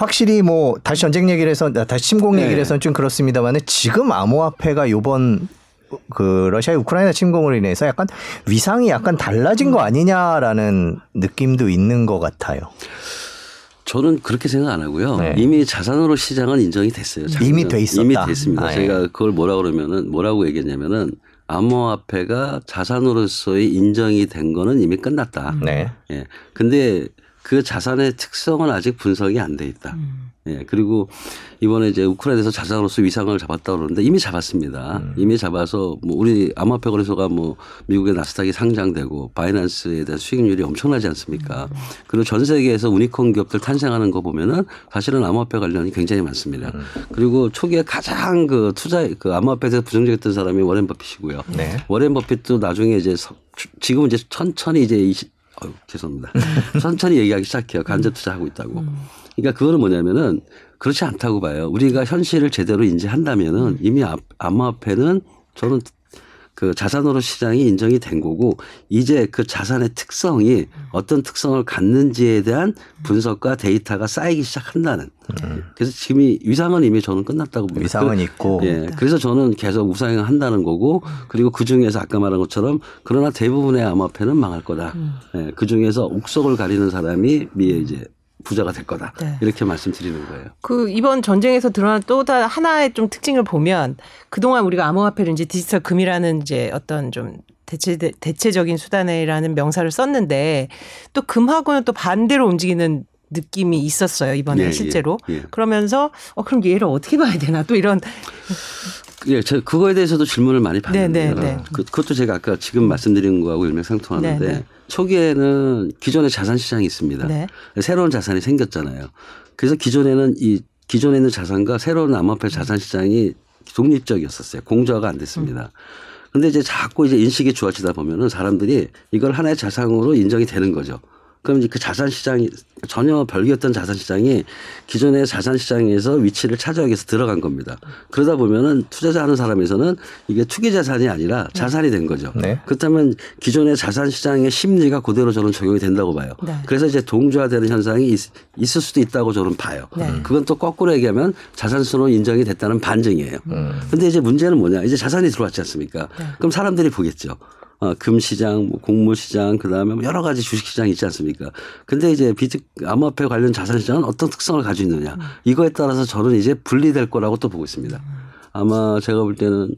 확실히 뭐 다시 전쟁 얘기를 해서 다시 침공 예. 얘기를 해서는 좀 그렇습니다만은 지금 암호화폐가 요번 그 러시아의 우크라이나 침공으로 인해서 약간 위상이 약간 달라진 거 아니냐라는 느낌도 있는 것 같아요. 저는 그렇게 생각 안 하고요. 네. 이미 자산으로 시장은 인정이 됐어요. 이미 돼 있었다. 이미 됐습니다. 아, 예. 제가 그걸 뭐라 그러면은 뭐라고 얘기했냐면은 암호화폐가 자산으로서의 인정이 된 거는 이미 끝났다. 네. 예. 근데 그 자산의 특성은 아직 분석이 안 돼 있다. 음. 예. 그리고 이번에 이제 우크라이나에서 자산으로서 위상을 잡았다 그러는데 이미 잡았습니다. 음. 이미 잡아서 뭐 우리 암호화폐 거래소가 뭐 미국의 나스닥이 상장되고 바이낸스에 대한 수익률이 엄청나지 않습니까? 음. 그리고 전 세계에서 우니콘 기업들 탄생하는 거 보면은 사실은 암호화폐 관련이 굉장히 많습니다. 음. 그리고 초기에 가장 그 투자 그 암호화폐에 대해서 부정적이었던 사람이 워렌 버핏이고요. 네. 워렌 버핏도 나중에 이제 서- 지금은 이제 천천히 이제 이 어유 죄송합니다. 천천히 얘기하기 시작해요. 간접 투자하고 있다고. 그러니까 그거는 뭐냐면은 그렇지 않다고 봐요. 우리가 현실을 제대로 인지한다면은 이미 암- 암호화폐는 저는 그 자산으로 시장이 인정이 된 거고 이제 그 자산의 특성이 어떤 특성을 갖는지에 대한 분석과 데이터가 쌓이기 시작한다는. 그래서 지금 이 위상은 이미 저는 끝났다고 봅니다. 위상은 그- 있고 예. 그래서 저는 계속 우상향 한다는 거고 그리고 그 중에서 아까 말한 것처럼 그러나 대부분의 암호화폐는 망할 거다. 예. 그 중에서 옥석을 가리는 사람이 미에 이제 부자가 될 거다. 네. 이렇게 말씀드리는 거예요. 그 이번 전쟁에서 드러난 또다 하나의 좀 특징을 보면 그동안 우리가 암호화폐를 이제 디지털 금이라는 이제 어떤 좀 대체 대체적인 수단이라는 명사를 썼는데 또 금하고는 또 반대로 움직이는 느낌이 있었어요 이번에 예, 예, 실제로 예. 그러면서 어 그럼 얘를 어떻게 봐야 되나 또 이런 예, 저 그거에 대해서도 질문을 많이 받는데요. 네, 네. 그, 그것도 제가 아까 지금 말씀드린 거하고 일맥상통하는데 네, 네. 초기에는 기존의 자산 시장이 있습니다. 네. 새로운 자산이 생겼잖아요. 그래서 기존에는 이 기존에 있는 자산과 새로운 암호화폐 자산 시장이 독립적이었었어요. 공조화가 안 됐습니다. 근데 이제 자꾸 이제 인식이 좋아지다 보면은 사람들이 이걸 하나의 자산으로 인정이 되는 거죠. 그럼 이제 그 자산 시장이 전혀 별개였던 자산 시장이 기존의 자산 시장에서 위치를 차지하기 위해서 들어간 겁니다. 그러다 보면은 투자자 하는 사람에서는 이게 투기 자산이 아니라 자산이 된 거죠. 네. 그렇다면 기존의 자산 시장의 심리가 그대로 저는 적용이 된다고 봐요. 네. 그래서 이제 동조화되는 현상이 있, 을 수도 있다고 저는 봐요. 네. 그건 또 거꾸로 얘기하면 자산수로 인정이 됐다는 반증이에요. 음. 근데 이제 문제는 뭐냐? 이제 자산이 들어왔지 않습니까? 그럼 사람들이 보겠죠. 어, 금시장, 뭐 곡물시장, 그 다음에 뭐 여러 가지 주식시장이 있지 않습니까? 근데 이제 비트, 암호화폐 관련 자산시장은 어떤 특성을 가지고 있느냐. 이거에 따라서 저는 이제 분리될 거라고 또 보고 있습니다. 아마 제가 볼 때는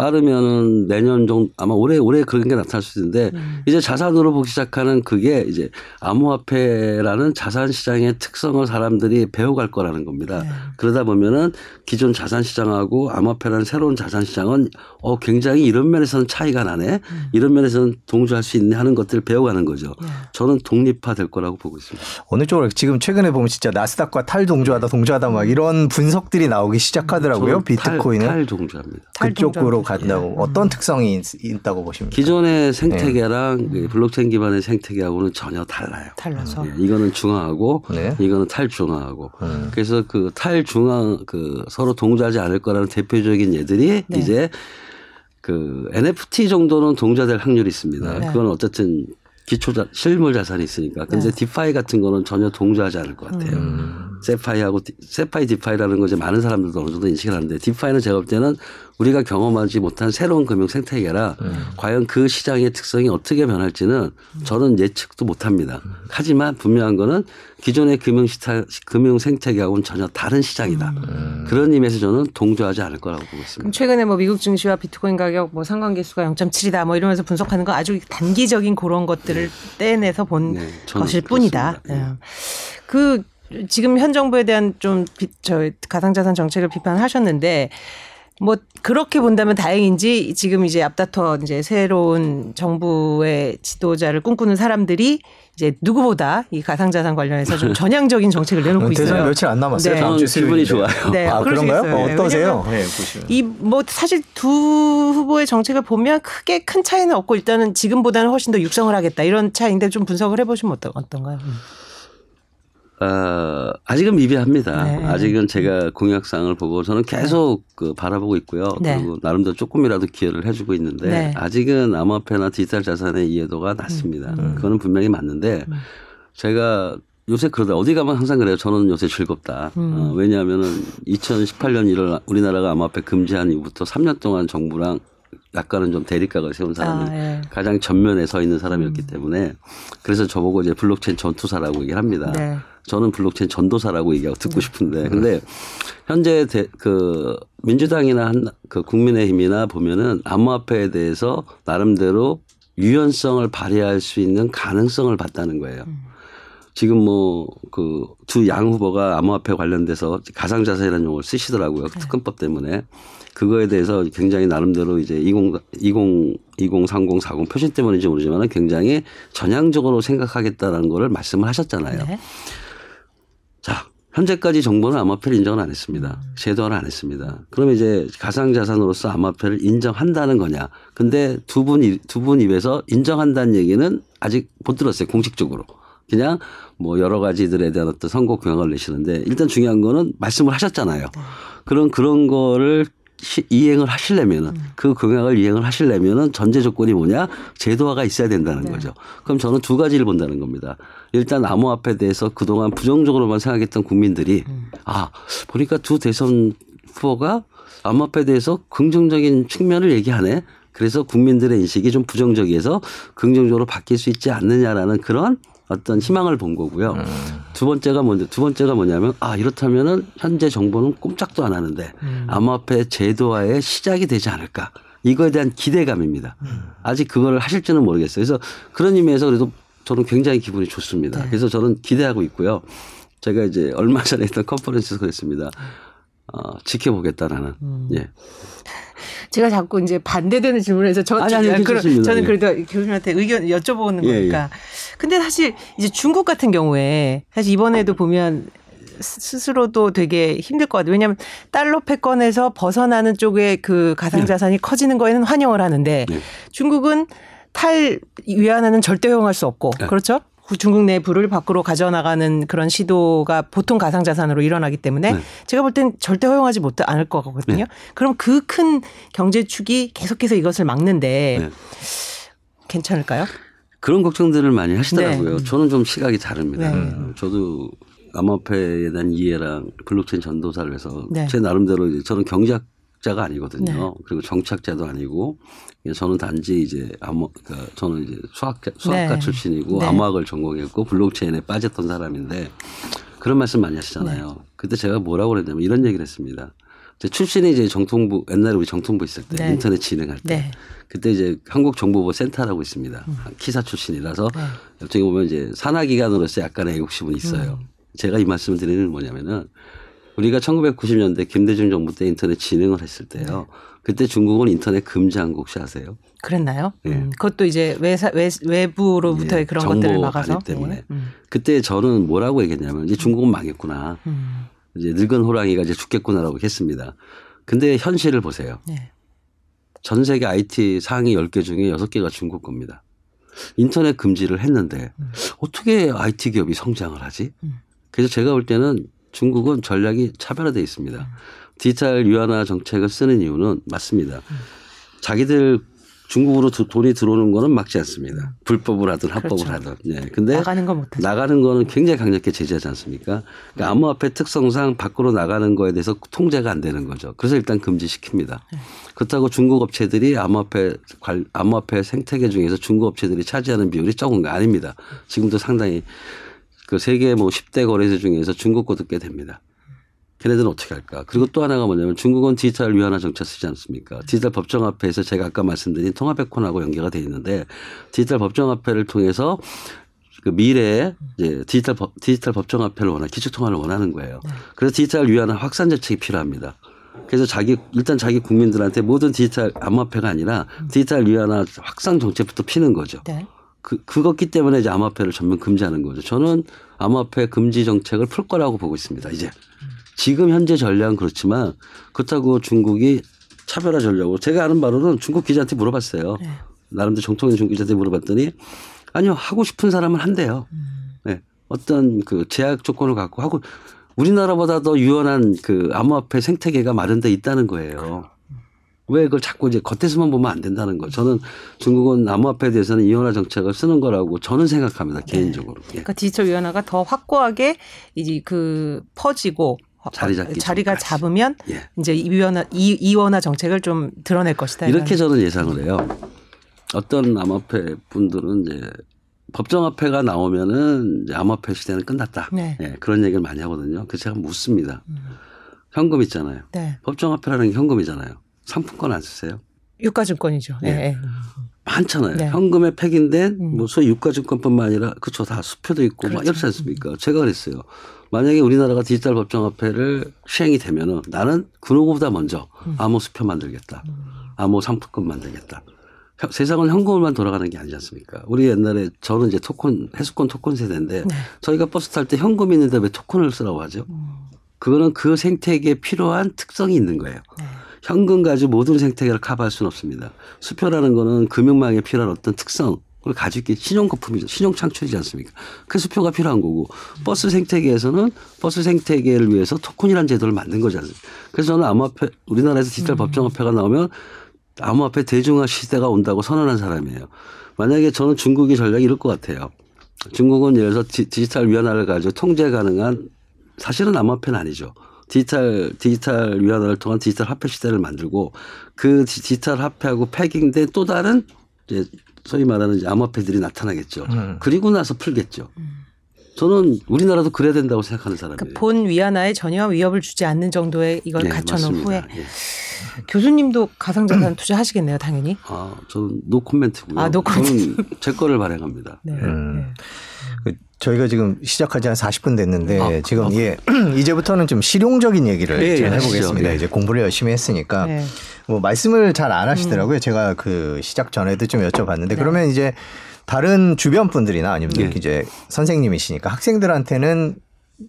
빠르면은 내년 정도 아마 올해 올해 그런 게 나타날 수 있는데 이제 자산으로 보기 시작하는 그게 이제 암호화폐라는 자산 시장의 특성을 사람들이 배워갈 거라는 겁니다. 그러다 보면은 기존 자산 시장하고 암호화폐라는 새로운 자산 시장은 어 굉장히 이런 면에서는 차이가 나네. 이런 면에서는 동조할 수 있네 하는 것들을 배워가는 거죠. 저는 독립화 될 거라고 보고 있습니다. 어느 쪽으로 지금 최근에 보면 진짜 나스닥과 탈동조하다 동조하다 막 이런 분석들이 나오기 시작하더라고요. 비트코인은 탈, 탈동조합니다. 그쪽으로. 간다고 어떤 특성이 있, 있다고 보십니까? 기존의 생태계랑 그 블록체인 기반의 생태계하고는 전혀 달라요. 달라서 예, 이거는 중화하고 네. 이거는 탈중화하고 음. 그래서 그 탈중화 그 서로 동조하지 않을 거라는 대표적인 예들이 네. 이제 그 NFT 정도는 동조될 확률이 있습니다. 네. 그건 어쨌든 기초 자, 실물 자산이 있으니까. 근데 네. DeFi 같은 거는 전혀 동조하지 않을 것 같아요. 음. CeFi하고 디- CeFi DeFi라는 거 이제 많은 사람들도 어느 정도 인식을 하는데 DeFi는 제가 볼 때는 우리가 경험하지 못한 새로운 금융 생태계라 과연 그 시장의 특성이 어떻게 변할지는 저는 예측도 못 합니다. 하지만 분명한 거는 기존의 금융 시타, 금융 생태계하고는 전혀 다른 시장이다. 그런 의미에서 저는 동조하지 않을 거라고 보고 그럼 있습니다. 최근에 뭐 미국 증시와 비트코인 가격 뭐 상관계수가 0.7이다 뭐 이러면서 분석하는 거 아주 단기적인 그런 것들을 떼내서 본 네, 것일 뿐이다. 예. 그 지금 현 정부에 대한 좀 저 가상자산 정책을 비판하셨는데 뭐 그렇게 본다면 다행인지 지금 이제 앞다퉈 이제 새로운 정부의 지도자를 꿈꾸는 사람들이 이제 누구보다 이 가상자산 관련해서 좀 전향적인 정책을 내놓고 있어요. 대선 며칠 안 남았어요. 네. 다음 주 저는 기분이. 좋아요. 네, 아 그런가요? 어, 네, 어떠세요? 네, 보시면. 이뭐 사실 두 후보의 정책을 보면 크게 큰 차이는 없고 일단은 지금보다는 훨씬 더 육성을 하겠다 이런 차이인데 좀 분석을 해보시면 어떤 어떤가요? 음. 어, 아직은 미비합니다. 네. 아직은 제가 공약상을 보고 저는 계속 그 바라보고 있고요. 네. 그리고 나름대로 조금이라도 기여를 해주고 있는데 네. 아직은 암호화폐나 디지털 자산의 이해도가 낮습니다. 그거는 분명히 맞는데 음. 제가 요새 그러다 어디 가면 항상 그래요. 저는 요새 즐겁다. 음. 어, 왜냐하면은 2018년 1월 우리나라가 암호화폐 금지한 이후부터 3년 동안 정부랑 약간은 좀 대립각을 세운 사람이 아, 예. 가장 전면에 서 있는 사람이었기 때문에 그래서 저보고 이제 블록체인 전투사라고 얘기를 합니다. 네. 저는 블록체인 전도사라고 얘기하고 듣고 싶은데 근데 현재 대, 그 민주당이나 한, 그 국민의힘이나 보면은 암호화폐에 대해서 나름대로 유연성을 발휘할 수 있는 가능성을 봤다는 거예요. 지금 뭐 그 두 양 후보가 암호화폐 관련돼서 가상자산이라는 용어를 쓰시더라고요. 특금법 때문에. 그거에 대해서 굉장히 나름대로 이제 20, 20, 20, 30, 40 표 때문인지 모르지만 굉장히 전향적으로 생각하겠다는 거를 말씀을 하셨잖아요. 네. 자, 현재까지 정부는 암호화폐를 인정을 안 했습니다. 제도화를 안 했습니다. 그러면 이제 가상자산으로서 암호화폐를 인정한다는 거냐. 근데 두 분, 입- 두분 입에서 인정한다는 얘기는 아직 못 들었어요. 공식적으로. 그냥 뭐 여러 가지들에 대한 어떤 선거 공약을 내시는데 일단 중요한 거는 말씀을 하셨잖아요. 그런 그런 거를 시- 이행을 하시려면은 그 공약을 이행을 하시려면은 전제 조건이 뭐냐 제도화가 있어야 된다는 거죠. 그럼 저는 두 가지를 본다는 겁니다. 일단 암호화폐에 대해서 그동안 부정적으로만 생각했던 국민들이 아 보니까 두 대선 후보가 암호화폐에 대해서 긍정적인 측면을 얘기하네. 그래서 국민들의 인식이 좀 부정적이어서 긍정적으로 바뀔 수 있지 않느냐라는 그런 어떤 희망을 본 거고요. 두 번째가 뭔데 두 번째가 뭐냐면 아 이렇다면은 현재 정부는 꼼짝도 안 하는데 암호화폐 제도화의 시작이 되지 않을까 이거에 대한 기대감입니다. 아직 그걸 하실지는 모르겠어요. 그래서 그런 의미에서 그래도 저는 굉장히 기분이 좋습니다. 그래서 저는 기대하고 있고요. 제가 이제 얼마 전에 했던 컨퍼런스에서 그랬습니다. 어, 지켜보겠다 나는. 예. 제가 자꾸 이제 반대되는 질문에서 저 아니, 아니, 그런- 괜찮습니다. 저는 예. 그래도 교수님한테 의견 여쭤보는 예, 거니까. 근데 사실 이제 중국 같은 경우에 사실 이번에도 보면 스- 스스로도 되게 힘들 것 같아요. 왜냐하면 달러 패권에서 벗어나는 쪽에 그 가상자산이 커지는 거에는 환영을 하는데 네. 중국은 탈 위안화는 절대 허용할 수 없고 네. 그렇죠? 그 중국 내 부를 밖으로 가져나가는 그런 시도가 보통 가상자산으로 일어나기 때문에 네. 제가 볼 땐 절대 허용하지 못 않을 것 같거든요. 그럼 그 큰 경제축이 계속해서 이것을 막는데 네. 괜찮을까요? 그런 걱정들을 많이 하시더라고요. 네. 저는 좀 시각이 다릅니다. 네. 저도 암호화폐에 대한 이해랑 블록체인 전도사를 해서 네. 제 나름대로 저는 경제학자가 아니거든요. 네. 그리고 정치학자도 아니고 저는 단지 이제 암호 그러니까 저는 이제 수학자 수학가 네. 출신이고 네. 암호학을 전공했고 블록체인에 빠졌던 사람인데 그런 말씀 많이 하시잖아요. 네. 그때 제가 뭐라고 그랬냐면 이런 얘기를 했습니다. 제 출신이 이제 정통부 옛날에 우리 정통부 있을 때 네. 인터넷 진행할 때 네. 그때 이제 한국정보보호 센터라고 있습니다. 키사 출신이라서 네. 어떻게 보면 이제 산하기관으로서 약간의 애국심은 있어요. 음. 제가 이 말씀을 드리는 건 뭐냐면은 우리가 1990년대 김대중 정부 때 인터넷 진행을 했을 때요. 네. 그때 중국은 인터넷 금지한 거 혹시 아세요? 그랬나요? 네. 음, 그것도 이제 외사, 외, 외부로부터의 예, 그런 정보 것들을 막아서. 때문에. 네. 음, 그때 저는 뭐라고 얘기했냐면 이제 중국은 망했구나. 음, 이제 늙은 호랑이가 이제 죽겠구나라고 했습니다. 근데 현실을 보세요. 네. 전 세계 IT 상위 10개 중에 6개가 중국 겁니다. 인터넷 금지를 했는데 어떻게 IT 기업이 성장을 하지? 음. 그래서 제가 볼 때는 중국은 전략이 차별화되어 있습니다. 디지털 유한화 정책을 쓰는 이유는 맞습니다. 자기들 중국으로 두, 돈이 들어오는 거는 막지 않습니다. 불법을 하든 합법을 그렇죠. 하든. 예. 근데 나가는 건 못하죠. 나가는 거는 굉장히 강력하게 제재하지 않습니까? 그러니까 암호화폐 특성상 밖으로 나가는 거에 대해서 통제가 안 되는 거죠. 그래서 일단 금지시킵니다. 네. 그렇다고 중국 업체들이 암호화폐 관, 암호화폐 생태계 중에서 중국 업체들이 차지하는 비율이 적은 거 아닙니다. 지금도 상당히 그 세계 뭐 10대 거래소 중에서 중국 것도 꽤 됩니다. 걔네들은 어떻게 할까? 그리고 또 하나가 뭐냐면 중국은 디지털 위안화 정책 쓰지 않습니까? 디지털 법정화폐에서 제가 아까 말씀드린 통합백콘하고 연계가 돼 있는데 디지털 법정화폐를 통해서 그 미래에 이제 디지털 법, 디지털 법정화폐를 원하 기초통화를 원하는 거예요. 네. 그래서 디지털 위안화 확산 정책이 필요합니다. 그래서 자기 일단 자기 국민들한테 모든 디지털 암호화폐가 아니라 디지털 위안화 확산 정책부터 피는 거죠. 네. 그 그것기 때문에 이제 암호화폐를 전면 금지하는 거죠. 저는 암호화폐 금지 정책을 풀 거라고 보고 있습니다. 이제 지금 현재 전략은 그렇지만 그렇다고 중국이 차별화 전략으로 제가 아는 바로는 중국 기자한테 물어봤어요. 네. 나름대로 정통인 중국 기자한테 물어봤더니 아니요 하고 싶은 사람은 한대요. 음. 네. 어떤 그 제약 조건을 갖고 하고 우리나라보다 더 유연한 그 암호화폐 생태계가 마련돼 있다는 거예요. 왜 그걸 자꾸 이제 겉에서만 보면 안 된다는 거. 저는 중국은 암호화폐에 대해서는 이원화 정책을 쓰는 거라고 저는 생각합니다. 개인적으로. 네. 그러니까 디지털 이원화가 더 확고하게 이제 그 퍼지고 자리 잡기 자리가 잡으면 예. 이제 이원화 이원화 정책을 좀 드러낼 것이다. 이렇게 저는 예상을 해요. 어떤 암호화폐 분들은 이제 법정화폐가 나오면은 이제 암호화폐 시대는 끝났다. 네. 예, 그런 얘기를 많이 하거든요. 그래서 제가 묻습니다. 음. 현금 있잖아요. 네. 법정화폐라는 게 현금이잖아요. 상품권 안 쓰세요? 유가증권이죠. 네. 네. 많잖아요. 네. 현금에 팩인된 음. 뭐 소위 유가증권뿐만 아니라 그쵸 다 수표도 있고 그렇죠. 막 이렇지 않습니까? 제가 그랬어요. 만약에 우리나라가 디지털 법정화폐를 시행이 되면은 나는 그 누구보다 먼저 음. 암호 수표 만들겠다. 음. 암호 상품권 만들겠다. 세상은 현금으로만 돌아가는 게 아니지 않습니까? 우리 옛날에 저는 이제 토큰, 회수권 토큰 세대인데 네. 저희가 버스 탈 때 현금이 있는데 왜 토큰을 쓰라고 하죠? 음. 그거는 그 생태계에 필요한 특성이 있는 거예요. 네. 현금 가지고 모든 생태계를 커버할 수는 없습니다. 수표라는 거는 금융망에 필요한 어떤 특성, 을 가지고 신용 거품이죠. 신용 창출이지 않습니까? 그 수표가 필요한 거고 버스 생태계에서는 버스 생태계를 위해서 토큰이라는 제도를 만든 거지 않습니까? 그래서 저는 암호화폐 우리나라에서 디지털 음. 법정화폐가 나오면 암호화폐 대중화 시대가 온다고 선언한 사람이에요. 만약에 저는 중국의 전략이 이럴 것 같아요. 중국은 예를 들어서 디 지털 위안화를 가지고 통제 가능한 사실은 암호화폐는 아니죠. 디지털 디지털 위안화를 통한 디지털 화폐 시대를 만들고 그 디지털 화폐하고 pegging된 또 다른 이제 소위 말하는 이제 암호화폐들이 나타나겠죠. 음. 그리고 나서 풀겠죠. 저는 우리나라도 그래야 된다고 생각하는 사람이에요. 그러니까 본 위안화에 전혀 위협을 주지 않는 정도의 이걸 네, 갖춰놓은 후에 예. 교수님도 가상자산 투자하시겠네요, 당연히. 아, 저는 노 코멘트고요. 아, 노 코멘트. 저는 제 거를 발행합니다. 네. 음. 네. 그 저희가 지금 시작하지 한 40분 됐는데 아, 지금 아, 예 이제부터는 좀 실용적인 얘기를 네, 좀 해보겠습니다. 네. 이제 공부를 열심히 했으니까 네. 뭐 말씀을 잘 안 하시더라고요. 음. 제가 그 시작 전에도 좀 여쭤봤는데 네. 그러면 이제 다른 주변 분들이나 아니면 네. 이제 선생님이시니까 학생들한테는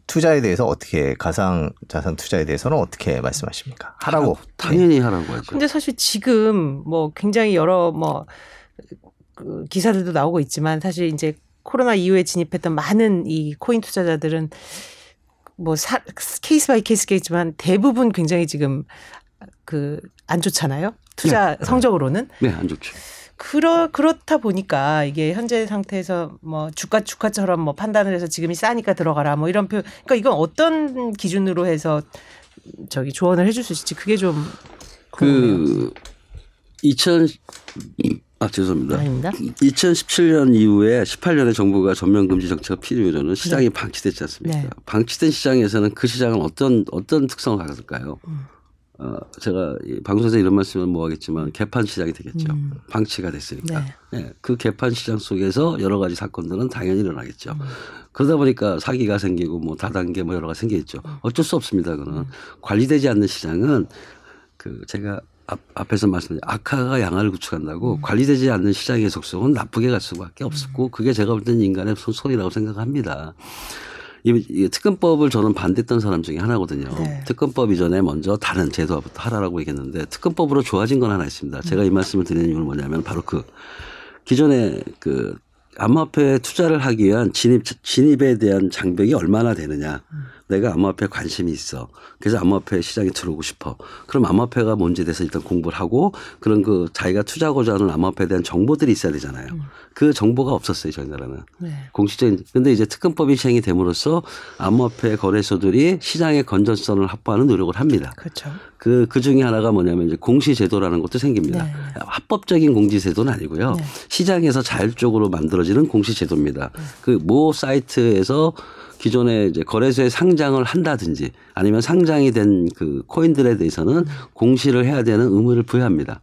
투자에 대해서 어떻게 가상 자산 투자에 대해서는 어떻게 말씀하십니까? 하라고 당연히 하라고 하죠. 근데 사실 지금 뭐 굉장히 여러 뭐 그 기사들도 나오고 있지만 사실 이제 코로나 이후에 진입했던 많은 이 코인 투자자들은 뭐 사, case by case겠지만 대부분 굉장히 지금 그 안 좋잖아요. 투자 네. 성적으로는. 네, 안 좋죠. 그러 그렇다 보니까 이게 현재 상태에서 뭐 주가 주가처럼 뭐 판단을 해서 지금이 싸니까 들어가라 뭐 이런 표. 그러니까 이건 어떤 기준으로 해서 저기 조언을 해줄 수 있을지 그게 좀. 그 2000, 아 죄송합니다. 아닙니다. 2017년 이후에 18년에 정부가 전면 금지 정책을 필요로는 시장이 네. 방치됐지 않습니까? 네. 방치된 시장에서는 그 시장은 어떤 어떤 특성을 가졌을까요? 음. 어, 제가 방송에서 이런 말씀은 뭐 하겠지만 개판 시장이 되겠죠. 음. 방치가 됐으니까. 네. 네. 그 개판 시장 속에서 여러 가지 사건들은 당연히 일어나겠죠. 음. 그러다 보니까 사기가 생기고 뭐 다단계 뭐 여러 가지 생기겠죠. 음. 어쩔 수 없습니다. 그는 음. 관리되지 않는 시장은 그 제가 앞, 에서 말씀드린 악화가 양화를 구축한다고 음. 관리되지 않는 시장의 속성은 나쁘게 갈 수밖에 없었고 음. 그게 제가 볼 때는 인간의 손이라고 생각합니다. 이, 이 특검법을 저는 반대했던 사람 중에 하나거든요. 네. 특검법 이전에 먼저 다른 제도부터 하라라고 얘기했는데 특검법으로 좋아진 건 하나 있습니다. 제가 이 음. 말씀을 드리는 이유는 뭐냐면 바로 그 기존에 그 암호화폐 투자를 하기 위한 진입 진입에 대한 장벽이 얼마나 되느냐. 음. 내가 암호화폐에 관심이 있어. 그래서 암호화폐 시장에 들어오고 싶어. 그럼 암호화폐가 뭔지 대해서 일단 공부를 하고 그런 그 자기가 투자하고자 하는 암호화폐에 대한 정보들이 있어야 되잖아요. 음. 그 정보가 없었어요, 저희 나라는. 네. 공식적인 근데 이제 특검법이 시행이 됨으로써 암호화폐 거래소들이 시장의 건전성을 확보하는 노력을 합니다. 그렇죠. 그, 그 중에 하나가 뭐냐면 이제 공시제도라는 것도 생깁니다. 네. 합법적인 공시제도는 아니고요. 네. 시장에서 자율적으로 만들어지는 공시제도입니다. 그 모 사이트에서 기존에 이제 거래소에 상장을 한다든지 아니면 상장이 된 그 코인들에 대해서는 공시를 해야 되는 의무를 부여합니다.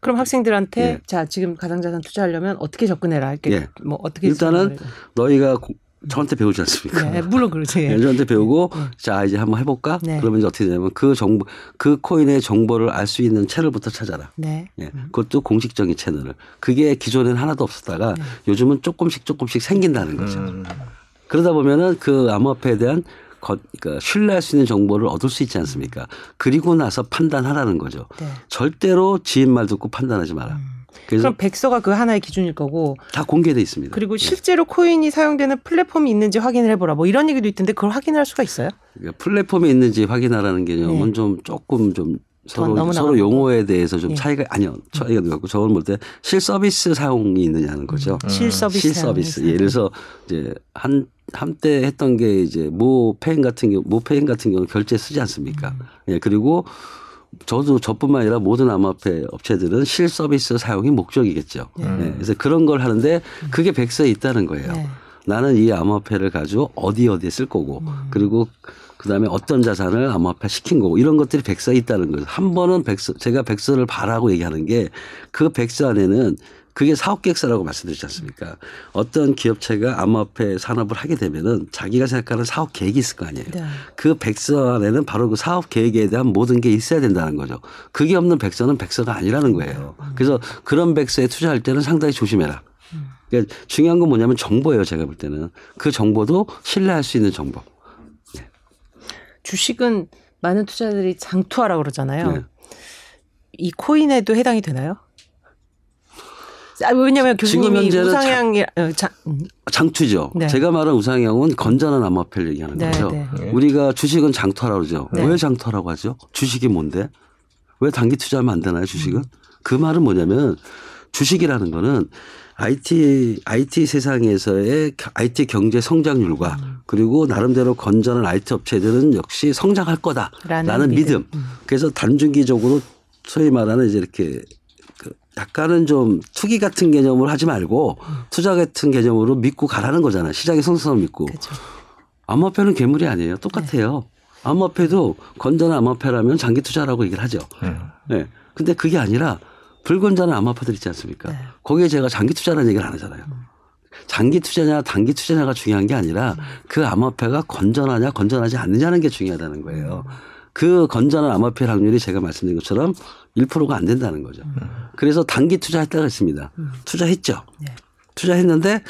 그럼 학생들한테 예. 자 지금 가상자산 투자하려면 어떻게 접근해라 이렇게 예. 뭐 어떻게 일단은? 너희가 고- 저한테 배우지 않습니까? 네, 물론 그렇죠. 예. 네, 저한테 배우고 네. 자 이제 한번 해볼까? 네. 그러면 이제 어떻게 되냐면 그 정보 그 코인의 정보를 알 수 있는 채널부터 찾아라. 네. 예, 그것도 공식적인 채널을. 그게 기존에는 하나도 없었다가 네. 요즘은 조금씩 조금씩 생긴다는 거죠. 음. 그러다 보면은 그 암호화폐에 대한 거, 그러니까 신뢰할 수 있는 정보를 얻을 수 있지 않습니까? 그리고 나서 판단하라는 거죠. 네. 절대로 지인 말 듣고 판단하지 마라. 그래서 그럼 백서가 그 하나의 기준일 거고 다 공개돼 있습니다. 그리고 예. 실제로 코인이 사용되는 플랫폼이 있는지 확인을 해보라. 뭐 이런 얘기도 있던데 그걸 확인할 수가 있어요? 그러니까 플랫폼에 있는지 확인하라는 개념은 네. 좀 조금 좀 서로 서로. 용어에 대해서 좀 예. 차이가 아니요 차이가 나고 저건 볼때 실서비스 사용이 있느냐는 거죠. 실 서비스. 실서비스. 사용해서. 예를 들어서 이제 한 한때 했던 게 이제 모 페인 같은 경우 모 페인 같은 경우 는 결제 쓰지 않습니까? 음. 예 그리고 저도 저뿐만 아니라 모든 암호화폐 업체들은 실서비스 사용이 목적이겠죠. 예, 그래서 그런 걸 하는데 그게 백서에 있다는 거예요. 네. 나는 이 암호화폐를 가지고 어디 어디에 쓸 거고 그리고 그다음에 어떤 자산을 암호화폐 시킨 거고 이런 것들이 백서에 있다는 거예요. 한 번은 백서 제가 백서를 봐라고 얘기하는 게 그 백서 안에는 그게 사업 계획서라고 말씀드렸지 않습니까? 어떤 기업체가 암호화폐 산업을 하게 되면은 자기가 생각하는 사업 계획이 있을 거 아니에요. 네. 그 백서 안에는 바로 그 사업 계획에 대한 모든 게 있어야 된다는 거죠. 그게 없는 백서는 백서가 아니라는 거예요. 그래서 그런 백서에 투자할 때는 상당히 조심해라. 그러니까 중요한 건 뭐냐면 정보예요. 제가 볼 때는 그 정보도 신뢰할 수 있는 정보. 주식은 많은 투자들이 장투하라고 그러잖아요. 네. 이 코인에도 해당이 되나요? 아, 왜냐하면 지금 교수님이 자, 음, 장투죠. 네. 제가 말한 우상형은 건전한 암호화폐 를 얘기하는 네, 거죠. 네. 우리가 주식은 장투라고 그러죠. 네. 왜 장투라고 하죠? 주식이 뭔데? 왜 단기 투자하면 안 되나요? 주식은? 그 말은 뭐냐면 주식이라는 거는 IT IT 세상에서의 겨- IT 경제 성장률과 음. 그리고 나름대로 건전한 IT 업체들은 역시 성장할 거다라는 라는 믿음. 믿음. 음. 그래서 단중기적으로 소위 말하는 이제 이렇게 그 약간은 좀 투기 같은 개념으로 하지 말고 음. 투자 같은 개념으로 믿고 가라는 거잖아요. 시장의 성성을 믿고. 그렇죠. 암호화폐는 괴물이 아니에요. 똑같아요. 암호화폐도 건전한 암호화폐라면 장기 투자라고 얘기를 하죠. 음. 네. 근데 그게 아니라 불건전한 암호화폐들 있지 않습니까? 네. 거기에 제가 장기 투자라는 얘기를 안 하잖아요. 장기 투자냐 단기 투자냐가 중요한 게 아니라 그 암호화폐가 건전하냐 건전하지 않느냐는 게 중요하다는 거예요. 그 건전한 암호화폐 확률이 제가 말씀드린 것처럼 1%가 안 된다는 거죠. 그래서 단기 투자했다가 있습니다. 투자했죠. 네. 투자했는데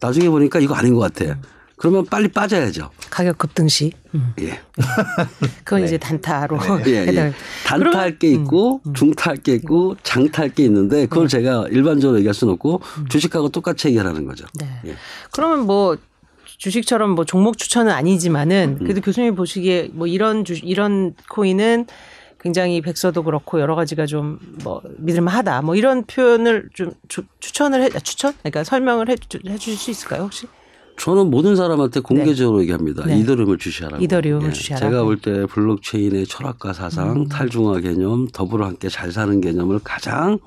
나중에 보니까 이거 아닌 것 같아. 그러면 빨리 빠져야죠. 가격 급등 시. 음. 예. 그건 네. 이제 단타로 예, 예. 해당. 단타할 게 있고 중타할 게 있고 장타할 게 있는데 그걸 제가 일반적으로 얘기할 수는 없고 주식하고 똑같이 얘기하는 거죠. 네. 예. 그러면 뭐 주식처럼 뭐 종목 추천은 아니지만은 음. 그래도 교수님 보시기에 뭐 이런 주 이런 코인은 굉장히 백서도 그렇고 여러 가지가 좀 뭐 믿을만하다 뭐 이런 표현을 좀 주- 추천을 해 아, 추천 그러니까 설명을 해, 주- 해 주실 수 있을까요 혹시? 저는 모든 사람한테 공개적으로 얘기합니다. 네. 이더리움을 주시하라고. 예. 이더리움을 주시하라고. 제가 볼 때 블록체인의 철학과 사상, 탈중화 개념, 더불어 함께 잘 사는 개념을 가장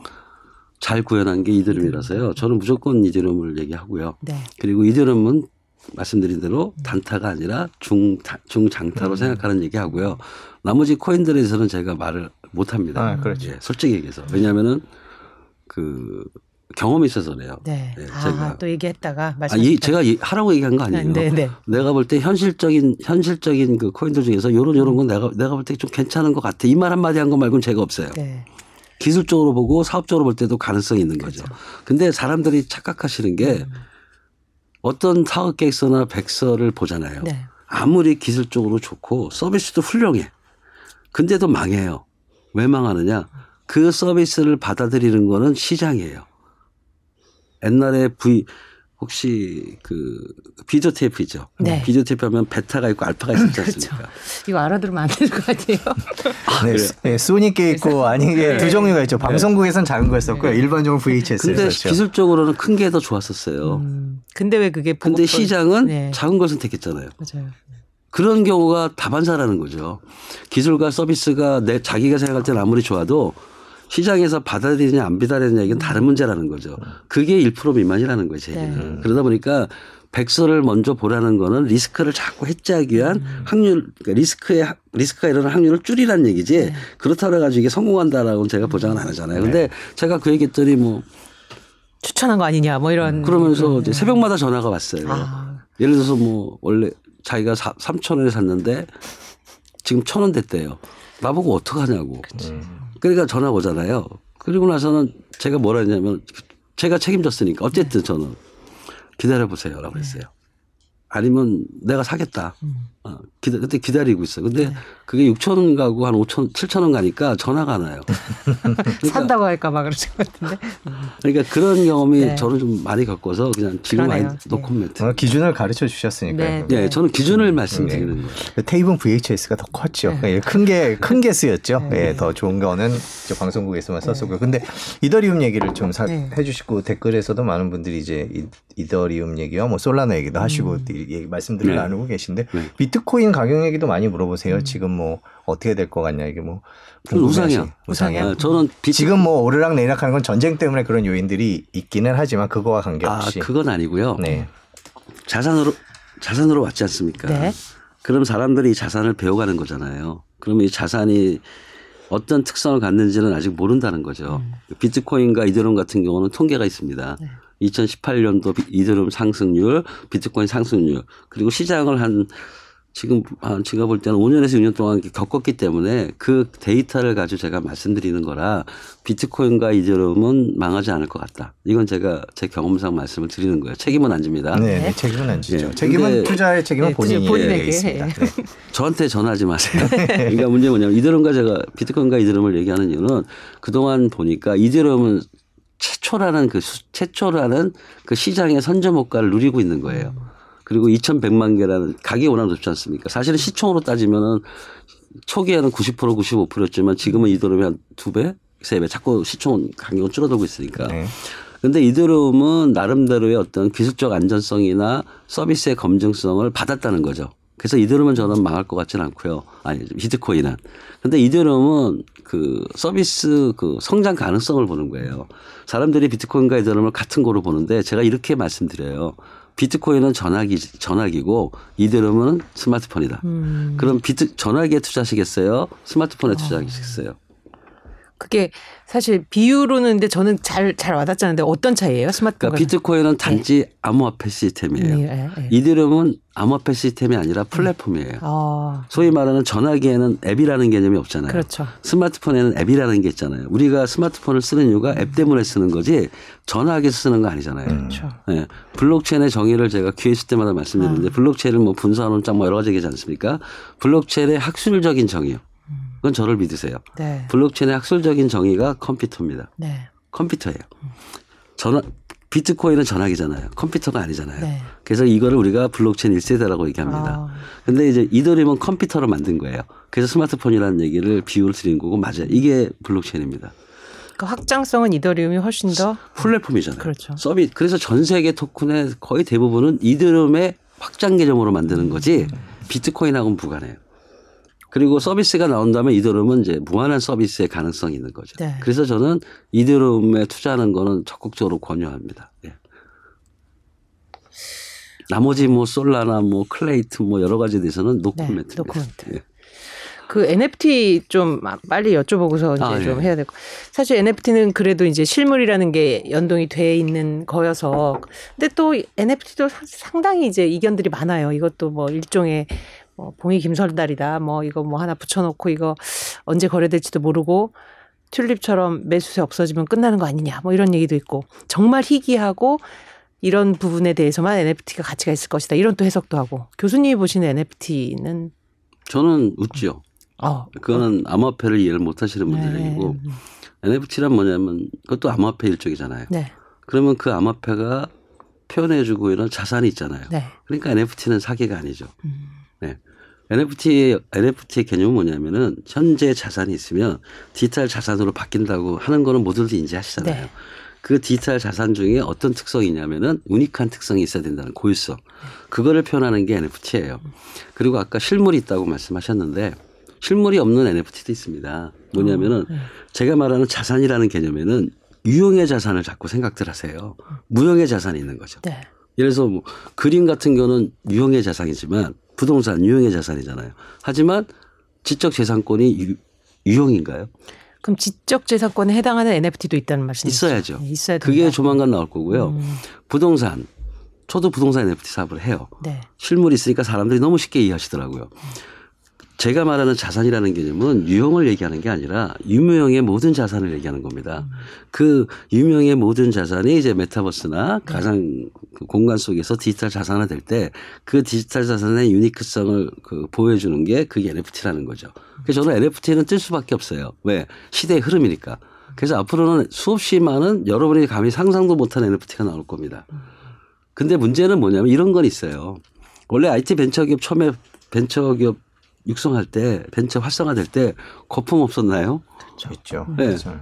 잘 구현한 게 이더리움이라서요. 저는 무조건 이더리움을 얘기하고요. 네. 그리고 이더리움은 말씀드린 대로 단타가 아니라 중타, 중장타로 음. 생각하는 얘기하고요. 나머지 코인들에서는 제가 말을 못 합니다. 아, 그렇죠. 예, 솔직히 얘기해서. 왜냐하면은 그 경험이 있어서 그래요. 네. 예, 아, 제가. 또 얘기했다가 아, 말씀. 이 제가 이- 하라고 얘기한 거 아니에요. 네, 네. 내가 볼 때 현실적인 현실적인 그 코인들 중에서 요런 요런 건 내가 내가 볼 때 좀 괜찮은 것 같아. 이 말 한마디 한 거 말고는 제가 없어요. 네. 기술적으로 보고 사업적으로 볼 때도 가능성이 있는 거죠. 그렇죠. 근데 사람들이 착각하시는 게 음. 어떤 사업 계획서나 백서를 보잖아요. 네. 아무리 기술적으로 좋고 서비스도 훌륭해. 근데도 망해요. 왜 망하느냐? 그 서비스를 받아들이는 거는 시장이에요. 옛날에 V 혹시 그 비디오 테이프 있죠? 네. 비디오 테이프 하면 베타가 있고 알파가 있지 않습니까? 그렇죠. 이거 알아들으면 안될것 같아요. 아, 네, 네, 소니 게 있고 아닌 게두 종류가 있죠. 방송국에선 작은 거였었고요. 일반적으로 VHS. 근데 기술적으로는 큰 게 더 좋았었어요. 음, 근데 왜 그게 근데 시장은 네. 작은 걸 선택했잖아요. 맞아요. 그런 경우가 다반사라는 거죠. 기술과 서비스가 내 자기가 생각할 때는 아무리 좋아도 시장에서 받아들이느냐 안 받아들이느냐 이건 다른 문제라는 거죠. 그게 1% 미만이라는 거예요, 제 얘기는. 네. 그러다 보니까 백서를 먼저 보라는 거는 리스크를 자꾸 헤지하기 위한 음. 확률, 그러니까 리스크의 확- 리스크가 일어나는 확률을 줄이라는 얘기지 네. 그렇다고 해가지고 이게 성공한다라고는 제가 보장은 안 하잖아요. 근데 제가 그 얘기했더니 뭐 추천한 거 아니냐 뭐 이런. 그러면서 이제 새벽마다 전화가 왔어요. 아. 예를 들어서 뭐 원래 자기가 3천 원에 샀는데 지금 천 원 됐대요. 나보고 어떡하냐고. 그 러니까 전화 오잖아요. 그리고 나서는 제가 뭐라 했냐면 제가 책임졌으니까 어쨌든 저는 기다려 보세요라고 그랬어요. 아니면 내가 사겠다. 어, 기다, 그때 기다리고 있어요. 근데 그게 6천 원 가고 한 5천, 7천 원 가니까 전화가 안 와요. 그러니까 산다고 할까 봐 그러실 것 같은데. 그러니까 그런 경험이 네. 저는 좀 많이 겪어서 그냥 지금 아이 그러네요. 노 네. 코멘트. 어, 기준을 가르쳐 주셨으니까요. 네. 예, 저는 기준을 말씀드리는 거예요. 테이프는 VHS가 더 컸죠. 네. 큰게 큰게 쓰였죠. 예, 더 좋은 거는 이제 방송국에서만 썼었고요. 근데 이더리움 얘기를 좀 사- 네. 해주시고 댓글에서도 많은 분들이 이제 이- 이더리움 얘기와 뭐 솔라나 얘기도 하시고 음. 이- 얘기- 말씀들을 네. 나누고 계신데 네. 비트코인 가격 얘기도 많이 물어보세요. 음. 지금 뭐 어떻게 될 것 같냐 이게 뭐 우상이야. 우상이야. 아, 저는 비 지금 뭐 오르락 내리락하는 건 전쟁 때문에 그런 요인들이 있기는 하지만 그거와 아, 관계없이 그건 아니고요. 네. 자산으로 자산으로 왔지 않습니까? 네. 그럼 사람들이 이 자산을 배워가는 거잖아요. 그러면 이 자산이 어떤 특성을 갖는지는 아직 모른다는 거죠. 비트코인과 이더리움 같은 경우는 통계가 있습니다. 2018년도 이더리움 상승률, 비트코인 상승률, 그리고 시장을 한 지금 한 제가 볼 때는 5년에서 6년 동안 겪었기 때문에 그 데이터를 가지고 제가 말씀드리는 거라 비트코인과 이더리움은 망하지 않을 것 같다. 이건 제가 제 경험상 말씀을 드리는 거예요. 책임은 안 집니다. 네, 네, 책임은 안 지죠. 예. 책임은 투자의 책임은 네, 본인이 본인에게. 있습니다. 예. 네. 저한테 전화하지 마세요. 그러니까 문제 뭐냐면 이더리움과 제가 비트코인과 이더리움을 얘기하는 이유는 그동안 보니까 이더리움은 최초라는 그 수- 최초라는 그 시장의 선점효과를 누리고 있는 거예요. 그리고 2,100만 개라는 가격이 워낙 높지 않습니까? 사실은 시총으로 따지면은 초기에는 90% 95%였지만 지금은 이더리움이 한 두 배, 세 배 자꾸 시총 가격은 줄어들고 있으니까. 네. 근데 이더리움은 나름대로의 어떤 기술적 안전성이나 서비스의 검증성을 받았다는 거죠. 그래서 이더리움은 저는 망할 것 같지는 않고요. 아니 비트코인은. 근데 이더리움은 그 서비스 그 성장 가능성을 보는 거예요. 사람들이 비트코인과 이더리움을 같은 거로 보는데 제가 이렇게 말씀드려요. 비트코인은 전화기 전화기고 이더리움은 스마트폰이다. 음. 그럼 비트 전화기에 투자하시겠어요? 스마트폰에 투자하시겠어요? 그게 사실 비유로는 근데 저는 잘 잘 와닿지 않는데 어떤 차이예요? 스마트폰. 그러니까 비트코인은 단지 암호화폐 시스템이에요. 네, 네. 이더리움은 암호화폐 시스템이 아니라 플랫폼이에요. 아, 소위 말하는 전화기에는 앱이라는 개념이 없잖아요. 그렇죠. 스마트폰에는 앱이라는 게 있잖아요. 우리가 스마트폰을 쓰는 이유가 앱 때문에 쓰는 거지 전화기에서 쓰는 거 아니잖아요. 그렇죠. 네. 블록체인의 정의를 제가 기회 있을 때마다 말씀드리는데 블록체인을 뭐 분사하는 짝뭐 여러 가지 얘기하지 않습니까? 블록체인의 학술적인 정의요. 그건 저를 믿으세요. 네. 블록체인의 학술적인 정의가 컴퓨터입니다. 네. 컴퓨터예요. 전화 비트코인은 전화기잖아요. 컴퓨터가 아니잖아요. 네. 그래서 이거를 우리가 블록체인 1세대라고 얘기합니다. 아. 근데 이제 이더리움은 컴퓨터로 만든 거예요. 그래서 스마트폰이라는 얘기를 비유를 드린 거고 맞아요. 이게 블록체인입니다. 그 확장성은 이더리움이 훨씬 더 플랫폼이잖아요. 그렇죠. 서비 그래서 전 세계 토큰의 거의 대부분은 이더리움의 확장 개념으로 만드는 거지 비트코인하고는 무관해요. 그리고 서비스가 나온다면 이더리움은 이제 무한한 서비스의 가능성이 있는 거죠. 네. 그래서 저는 이더리움에 투자하는 거는 적극적으로 권유합니다. 예. 나머지 뭐 솔라나 뭐 클레이튼 뭐 여러 가지에 대해서는 네, 노코멘트. 노코멘트. 예. 그 NFT 좀 빨리 여쭤보고서 이제 아, 좀 예. 해야 될 거. 사실 NFT는 그래도 이제 실물이라는 게 연동이 돼 있는 거여서. 근데 또 NFT도 상당히 이제 이견들이 많아요. 이것도 뭐 일종의 뭐 봉이 김선달이다. 뭐 이거 뭐 하나 붙여놓고 이거 언제 거래될지도 모르고 튤립처럼 매수세 없어지면 끝나는 거 아니냐. 뭐 이런 얘기도 있고 정말 희귀하고 이런 부분에 대해서만 NFT가 가치가 있을 것이다. 이런 또 해석도 하고 교수님이 보시는 NFT는 저는 웃죠. 어, 그거는 암호화폐를 이해를 못 하시는 분들 네. 얘기고 NFT란 뭐냐면 그것도 암호화폐 일종이잖아요. 네. 그러면 그 암호화폐가 표현해주고 이런 자산이 있잖아요. 네. 그러니까 NFT는 사기가 아니죠. 음. 네. NFT, NFT의 개념은 뭐냐면은 현재 자산이 있으면 디지털 자산으로 바뀐다고 하는 거는 모두들 인지하시잖아요. 네. 그 디지털 자산 중에 어떤 특성이 있냐면은 유니크한 특성이 있어야 된다는 고유성. 그거를 표현하는 게 NFT예요. 그리고 아까 실물이 있다고 말씀하셨는데 실물이 없는 NFT도 있습니다. 뭐냐면은 네. 제가 말하는 자산이라는 개념에는 유형의 자산을 자꾸 생각들 하세요. 무형의 자산이 있는 거죠. 네. 예를 들어서 뭐 그림 같은 경우는 유형의 자산이지만 부동산 유형의 자산이잖아요. 하지만 지적 재산권이 유, 유형인가요? 그럼 지적 재산권에 해당하는 NFT도 있다는 말씀이시죠? 있어야죠. 네, 있어야 된다. 그게 조만간 나올 거고요. 음. 부동산 저도 부동산 NFT 사업을 해요. 네. 실물이 있으니까 사람들이 너무 쉽게 이해하시더라고요. 제가 말하는 자산이라는 개념은 유형을 얘기하는 게 아니라 유명의 모든 자산을 얘기하는 겁니다. 그 유명의 모든 자산이 이제 메타버스나 가상 그 공간 속에서 디지털 자산화 될 때 그 디지털 자산의 유니크성을 그 보여주는 게 그게 NFT라는 거죠. 그래서 저는 NFT는 뜰 수밖에 없어요. 왜? 시대의 흐름이니까. 그래서 앞으로는 수없이 많은 여러분이 감히 상상도 못한 NFT가 나올 겁니다. 근데 문제는 뭐냐면 이런 건 있어요. 원래 IT 벤처기업 처음에 벤처기업 육성할 때 벤처 활성화될 때 거품 없었나요? 있죠. 네. 그렇죠.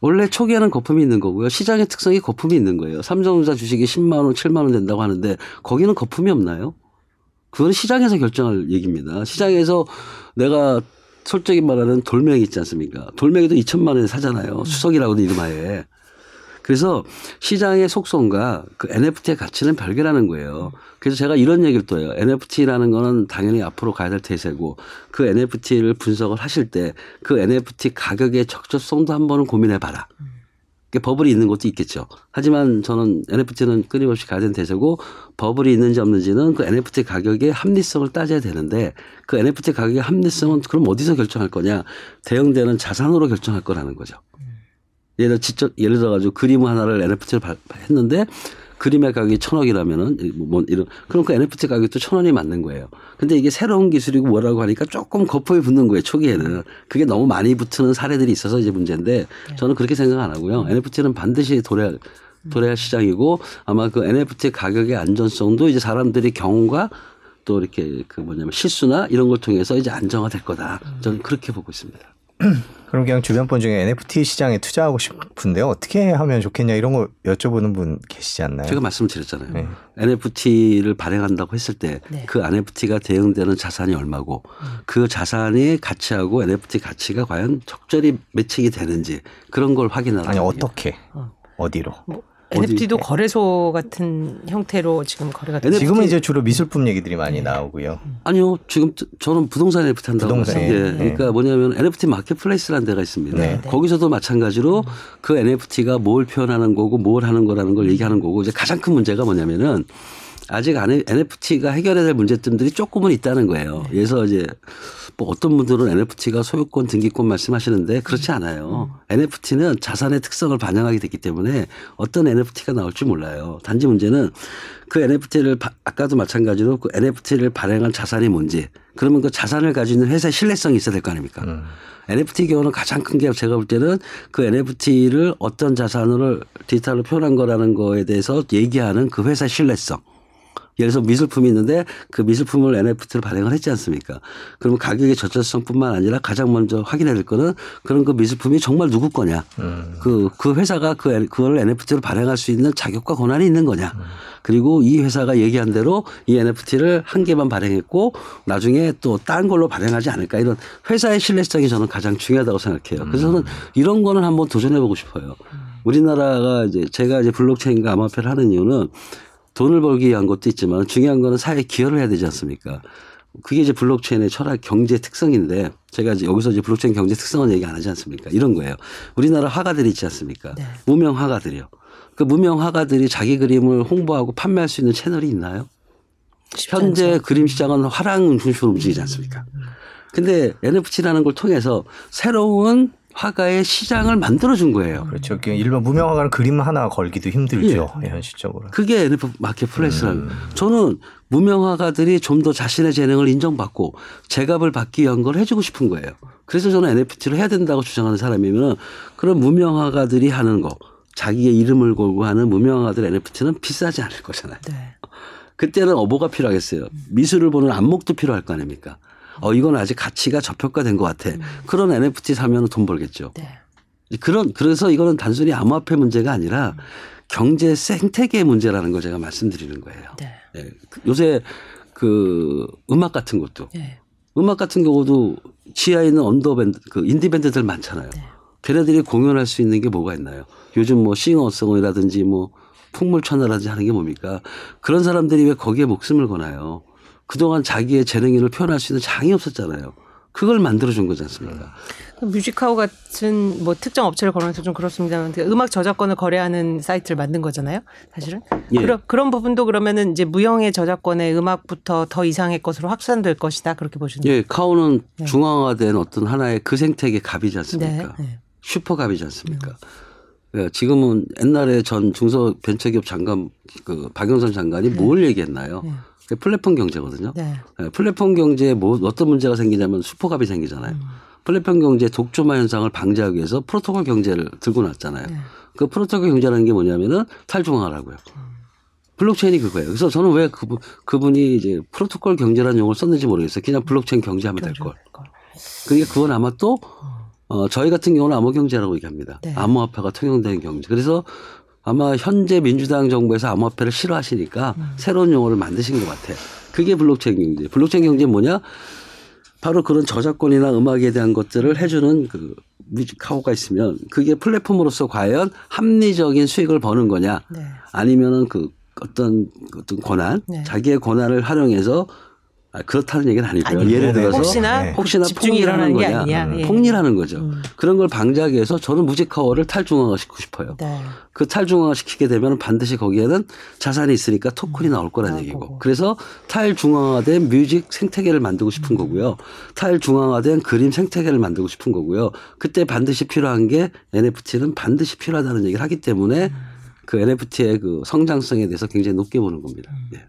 원래 초기에는 거품이 있는 거고요. 시장의 특성이 거품이 있는 거예요. 삼성전자 주식이 10만 원, 7만 원 된다고 하는데 거기는 거품이 없나요? 그건 시장에서 결정할 얘기입니다. 시장에서 내가 솔직히 말하는 돌멩이 있지 않습니까? 돌멩이도 2천만 원에 사잖아요. 수석이라고도 이름하에. 그래서 시장의 속성과 그 NFT의 가치는 별개라는 거예요. 그래서 제가 이런 얘기를 또 해요. NFT라는 거는 당연히 앞으로 가야 될 대세고 그 NFT를 분석을 하실 때 그 NFT 가격의 적절성도 한번은 고민해 봐라. 그 버블이 있는 것도 있겠죠. 하지만 저는 NFT는 끊임없이 가야 되는 대세고 버블이 있는지 없는지는 그 NFT 가격의 합리성을 따져야 되는데 그 NFT 가격의 합리성은 그럼 어디서 결정할 거냐? 대형되는 자산으로 결정할 거라는 거죠. 예를 들어 직접 예를 들어 가지고 그림 하나를 NFT를 했는데 그림의 가격이 천억이라면은 뭐 이런 그럼 그 NFT 가격도 천 원이 맞는 거예요. 근데 이게 새로운 기술이고 뭐라고 하니까 조금 거품이 붙는 거예요. 초기에는 그게 너무 많이 붙는 사례들이 있어서 이제 문제인데 저는 그렇게 생각 안 하고요. NFT는 반드시 도래할 도래할 시장이고 아마 그 NFT 가격의 안전성도 이제 사람들이 경험과 또 이렇게 그 뭐냐면 실수나 이런 걸 통해서 이제 안정화될 거다. 저는 그렇게 보고 있습니다. 그럼 그냥 주변 분 중에 NFT 시장에 투자하고 싶은데 어떻게 하면 좋겠냐 이런 거 여쭤보는 분 계시지 않나요? 제가 말씀드렸잖아요. 네. NFT를 발행한다고 했을 때 네. 그 NFT가 대응되는 자산이 얼마고 그 자산의 가치하고 NFT 가치가 과연 적절히 매칭이 되는지 그런 걸 확인하는 아니. 어떻게 어. 어디로? 뭐 어디- NFT도 거래소 같은 형태로 지금 거래가 되죠. NFT 지금은 이제 주로 미술품 얘기들이 많이 나오고요. 아니요. 지금 저는 부동산 NFT 한다고 부동산. 예. 네. 그러니까 뭐냐면 NFT 마켓플레이스라는 데가 있습니다. 네. 거기서도 마찬가지로 그 NFT가 뭘 표현하는 거고 뭘 하는 거라는 걸 얘기하는 거고 이제 가장 큰 문제가 뭐냐면은 아직 안에 NFT가 해결해야 될 문제점들이 조금은 있다는 거예요. 그래서 이제 뭐 어떤 분들은 NFT가 소유권, 등기권 말씀하시는데 그렇지 않아요. NFT는 자산의 특성을 반영하게 됐기 때문에 어떤 NFT가 나올지 몰라요. 단지 문제는 그 NFT를 아까도 마찬가지로 그 NFT를 발행한 자산이 뭔지 그러면 그 자산을 가지고 있는 회사의 신뢰성이 있어야 될 거 아닙니까? 음. NFT 경우는 가장 큰 게 제가 볼 때는 그 NFT를 어떤 자산으로 디지털로 표현한 거라는 거에 대해서 얘기하는 그 회사의 신뢰성. 예를 들어서 미술품이 있는데 그 미술품을 NFT로 발행을 했지 않습니까? 그러면 가격의 적절성뿐만 아니라 가장 먼저 확인해야 될 거는 그런 그 미술품이 정말 누구 거냐. 음. 그, 그 회사가 그, 그걸 NFT로 발행할 수 있는 자격과 권한이 있는 거냐. 그리고 이 회사가 얘기한 대로 이 NFT를 한 개만 발행했고 나중에 또 딴 걸로 발행하지 않을까 이런 회사의 신뢰성이 저는 가장 중요하다고 생각해요. 그래서 저는 이런 거는 한번 도전해 보고 싶어요. 우리나라가 이제 제가 이제 블록체인과 암호화폐를 하는 이유는 돈을 벌기 위한 것도 있지만 중요한 거는 사회에 기여를 해야 되지 않습니까? 그게 이제 블록체인의 철학 경제 특성인데 제가 이제 여기서 이제 블록체인 경제 특성은 얘기 안 하지 않습니까? 이런 거예요. 우리나라 화가들이 있지 않습니까? 네. 무명 화가들이요. 그 무명 화가들이 자기 그림을 홍보하고 판매할 수 있는 채널이 있나요? 현재 없죠. 그림 시장은 화랑 중심으로 움직이지 않습니까? 근데 NFT라는 걸 통해서 새로운 화가의 시장을 만들어 준 거예요. 그렇죠. 그 일반 무명 화가는 그림 하나 걸기도 힘들죠. 예. 현실적으로. 그게 NFT 마켓플레이스라는 음. 저는 무명 화가들이 좀 더 자신의 재능을 인정받고 제값을 받기 위한 걸 해주고 싶은 거예요. 그래서 저는 NFT를 해야 된다고 주장하는 사람이면 그런 무명 화가들이 하는 거 자기의 이름을 걸고 하는 무명화들 NFT는 비싸지 않을 거잖아요. 네. 그때는 어 뭐가 필요하겠어요. 미술을 보는 안목도 필요할 거 아닙니까? 어 이건 아직 가치가 저평가된 것 같아. 그런 NFT 사면 돈 벌겠죠. 네. 그런 그래서 이거는 단순히 암호화폐 문제가 아니라 경제 생태계 문제라는 걸 제가 말씀드리는 거예요. 네. 예. 요새 그 음악 같은 것도 네. 음악 같은 경우도 지하에 있는 언더밴드 그 인디 밴드들 많잖아요. 네. 걔네들이 공연할 수 있는 게 뭐가 있나요? 요즘 뭐 싱어송이라든지 뭐 풍물천하라든지 하는 게 뭡니까? 그런 사람들이 왜 거기에 목숨을 거나요? 그동안 자기의 재능인을 표현할 수 있는 장이 없었잖아요. 그걸 만들어준 거지 않습니까? 뮤직하우 같은 뭐 특정 업체를 거론해서 좀 그렇습니다만 그 음악 저작권을 거래하는 사이트를 만든 거잖아요. 사실은 예. 그런 그런 부분도 그러면은 이제 무형의 저작권의 음악부터 더 이상의 것으로 확산될 것이다 그렇게 보시는 예, 카오는 네. 중앙화된 어떤 하나의 그 생태계 갑이지 네. 않습니까? 네. 슈퍼 갑이지 않습니까? 예, 지금은 옛날에 전 중소벤처기업 장관 그 박영선 장관이 뭘 얘기했나요? 네. 플랫폼 경제거든요. 네. 예, 플랫폼 경제에 뭐 어떤 문제가 생기냐면 슈퍼갑이 생기잖아요. 음. 플랫폼 경제 독점화 현상을 방지하기 위해서 프로토콜 경제를 들고 나왔잖아요. 네. 그 프로토콜 경제라는 게 뭐냐면은 탈중앙화라고요. 블록체인이 그거예요. 그래서 저는 왜 그분, 그분이 이제 프로토콜 경제라는 용어를 썼는지 모르겠어요. 그냥 블록체인 경제하면 될 걸. 그게 그건 아마 또 어, 저희 같은 경우는 암호경제라고 얘기합니다. 네. 암호화폐가 통용되는 경제. 그래서 아마 현재 민주당 정부에서 암호화폐를 싫어하시니까 음. 새로운 용어를 만드신 것 같아요. 그게 블록체인 경제. 블록체인 경제는 뭐냐? 바로 그런 저작권이나 음악에 대한 것들을 해주는 그 뮤직카우가 있으면 그게 플랫폼으로서 과연 합리적인 수익을 버는 거냐? 네. 아니면은 그 어떤 어떤 권한, 네. 자기의 권한을 활용해서 아, 그렇다는 얘기는 아니고요. 아니, 예를 네. 들어서 혹시나 네. 혹시나 게 거냐, 아니냐. 음, 예. 폭리하는 거죠. 음. 그런 걸 방지하기 위해서 저는 무직화워를 탈중앙화시키고 싶어요. 네. 그 탈중앙화시키게 되면 반드시 거기에는 자산이 있으니까 토큰이 나올 거라는 나올 얘기고. 그래서 탈중앙화된 뮤직 생태계를 만들고 싶은 음. 거고요. 탈중앙화된 그림 생태계를 만들고 싶은 거고요. 그때 반드시 필요한 게 NFT는 반드시 필요하다는 얘기를 하기 때문에 음. 그 NFT의 그 성장성에 대해서 굉장히 높게 보는 겁니다. 음. 예.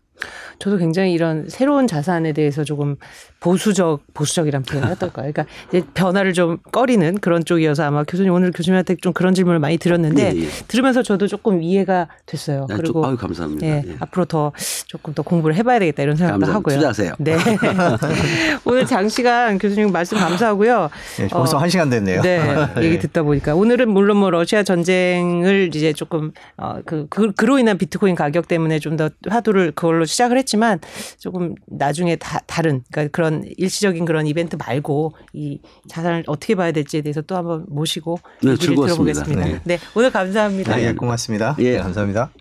저도 굉장히 이런 새로운 자산에 대해서 조금 보수적 보수적이란 표현이 어떨까요? 그러니까 이제 변화를 좀 꺼리는 그런 쪽이어서 아마 교수님 오늘 교수님한테 좀 그런 질문을 많이 드렸는데 예, 예. 들으면서 저도 조금 이해가 됐어요. 아, 그리고 좀, 아유, 감사합니다. 예, 예. 앞으로 더 조금 더 공부를 해봐야 되겠다 이런 생각도 감사합니다. 하고요. 투자하세요. 네. 오늘 장시간 교수님 말씀 감사하고요. 예, 벌써 어, 한 시간 됐네요. 네, 네. 얘기 듣다 보니까 오늘은 물론 뭐 러시아 전쟁을 이제 조금 어 그 그, 그로 인한 비트코인 가격 때문에 좀 더 화두를 그걸로 시작을 했 지만 조금 나중에 다 다른 그러니까 그런 일시적인 그런 이벤트 말고 이 자산을 어떻게 봐야 될지에 대해서 또 한번 모시고 네, 얘기를 즐거웠습니다. 들어보겠습니다. 네. 네, 오늘 감사합니다. 네, 예, 고맙습니다. 예. 네, 감사합니다.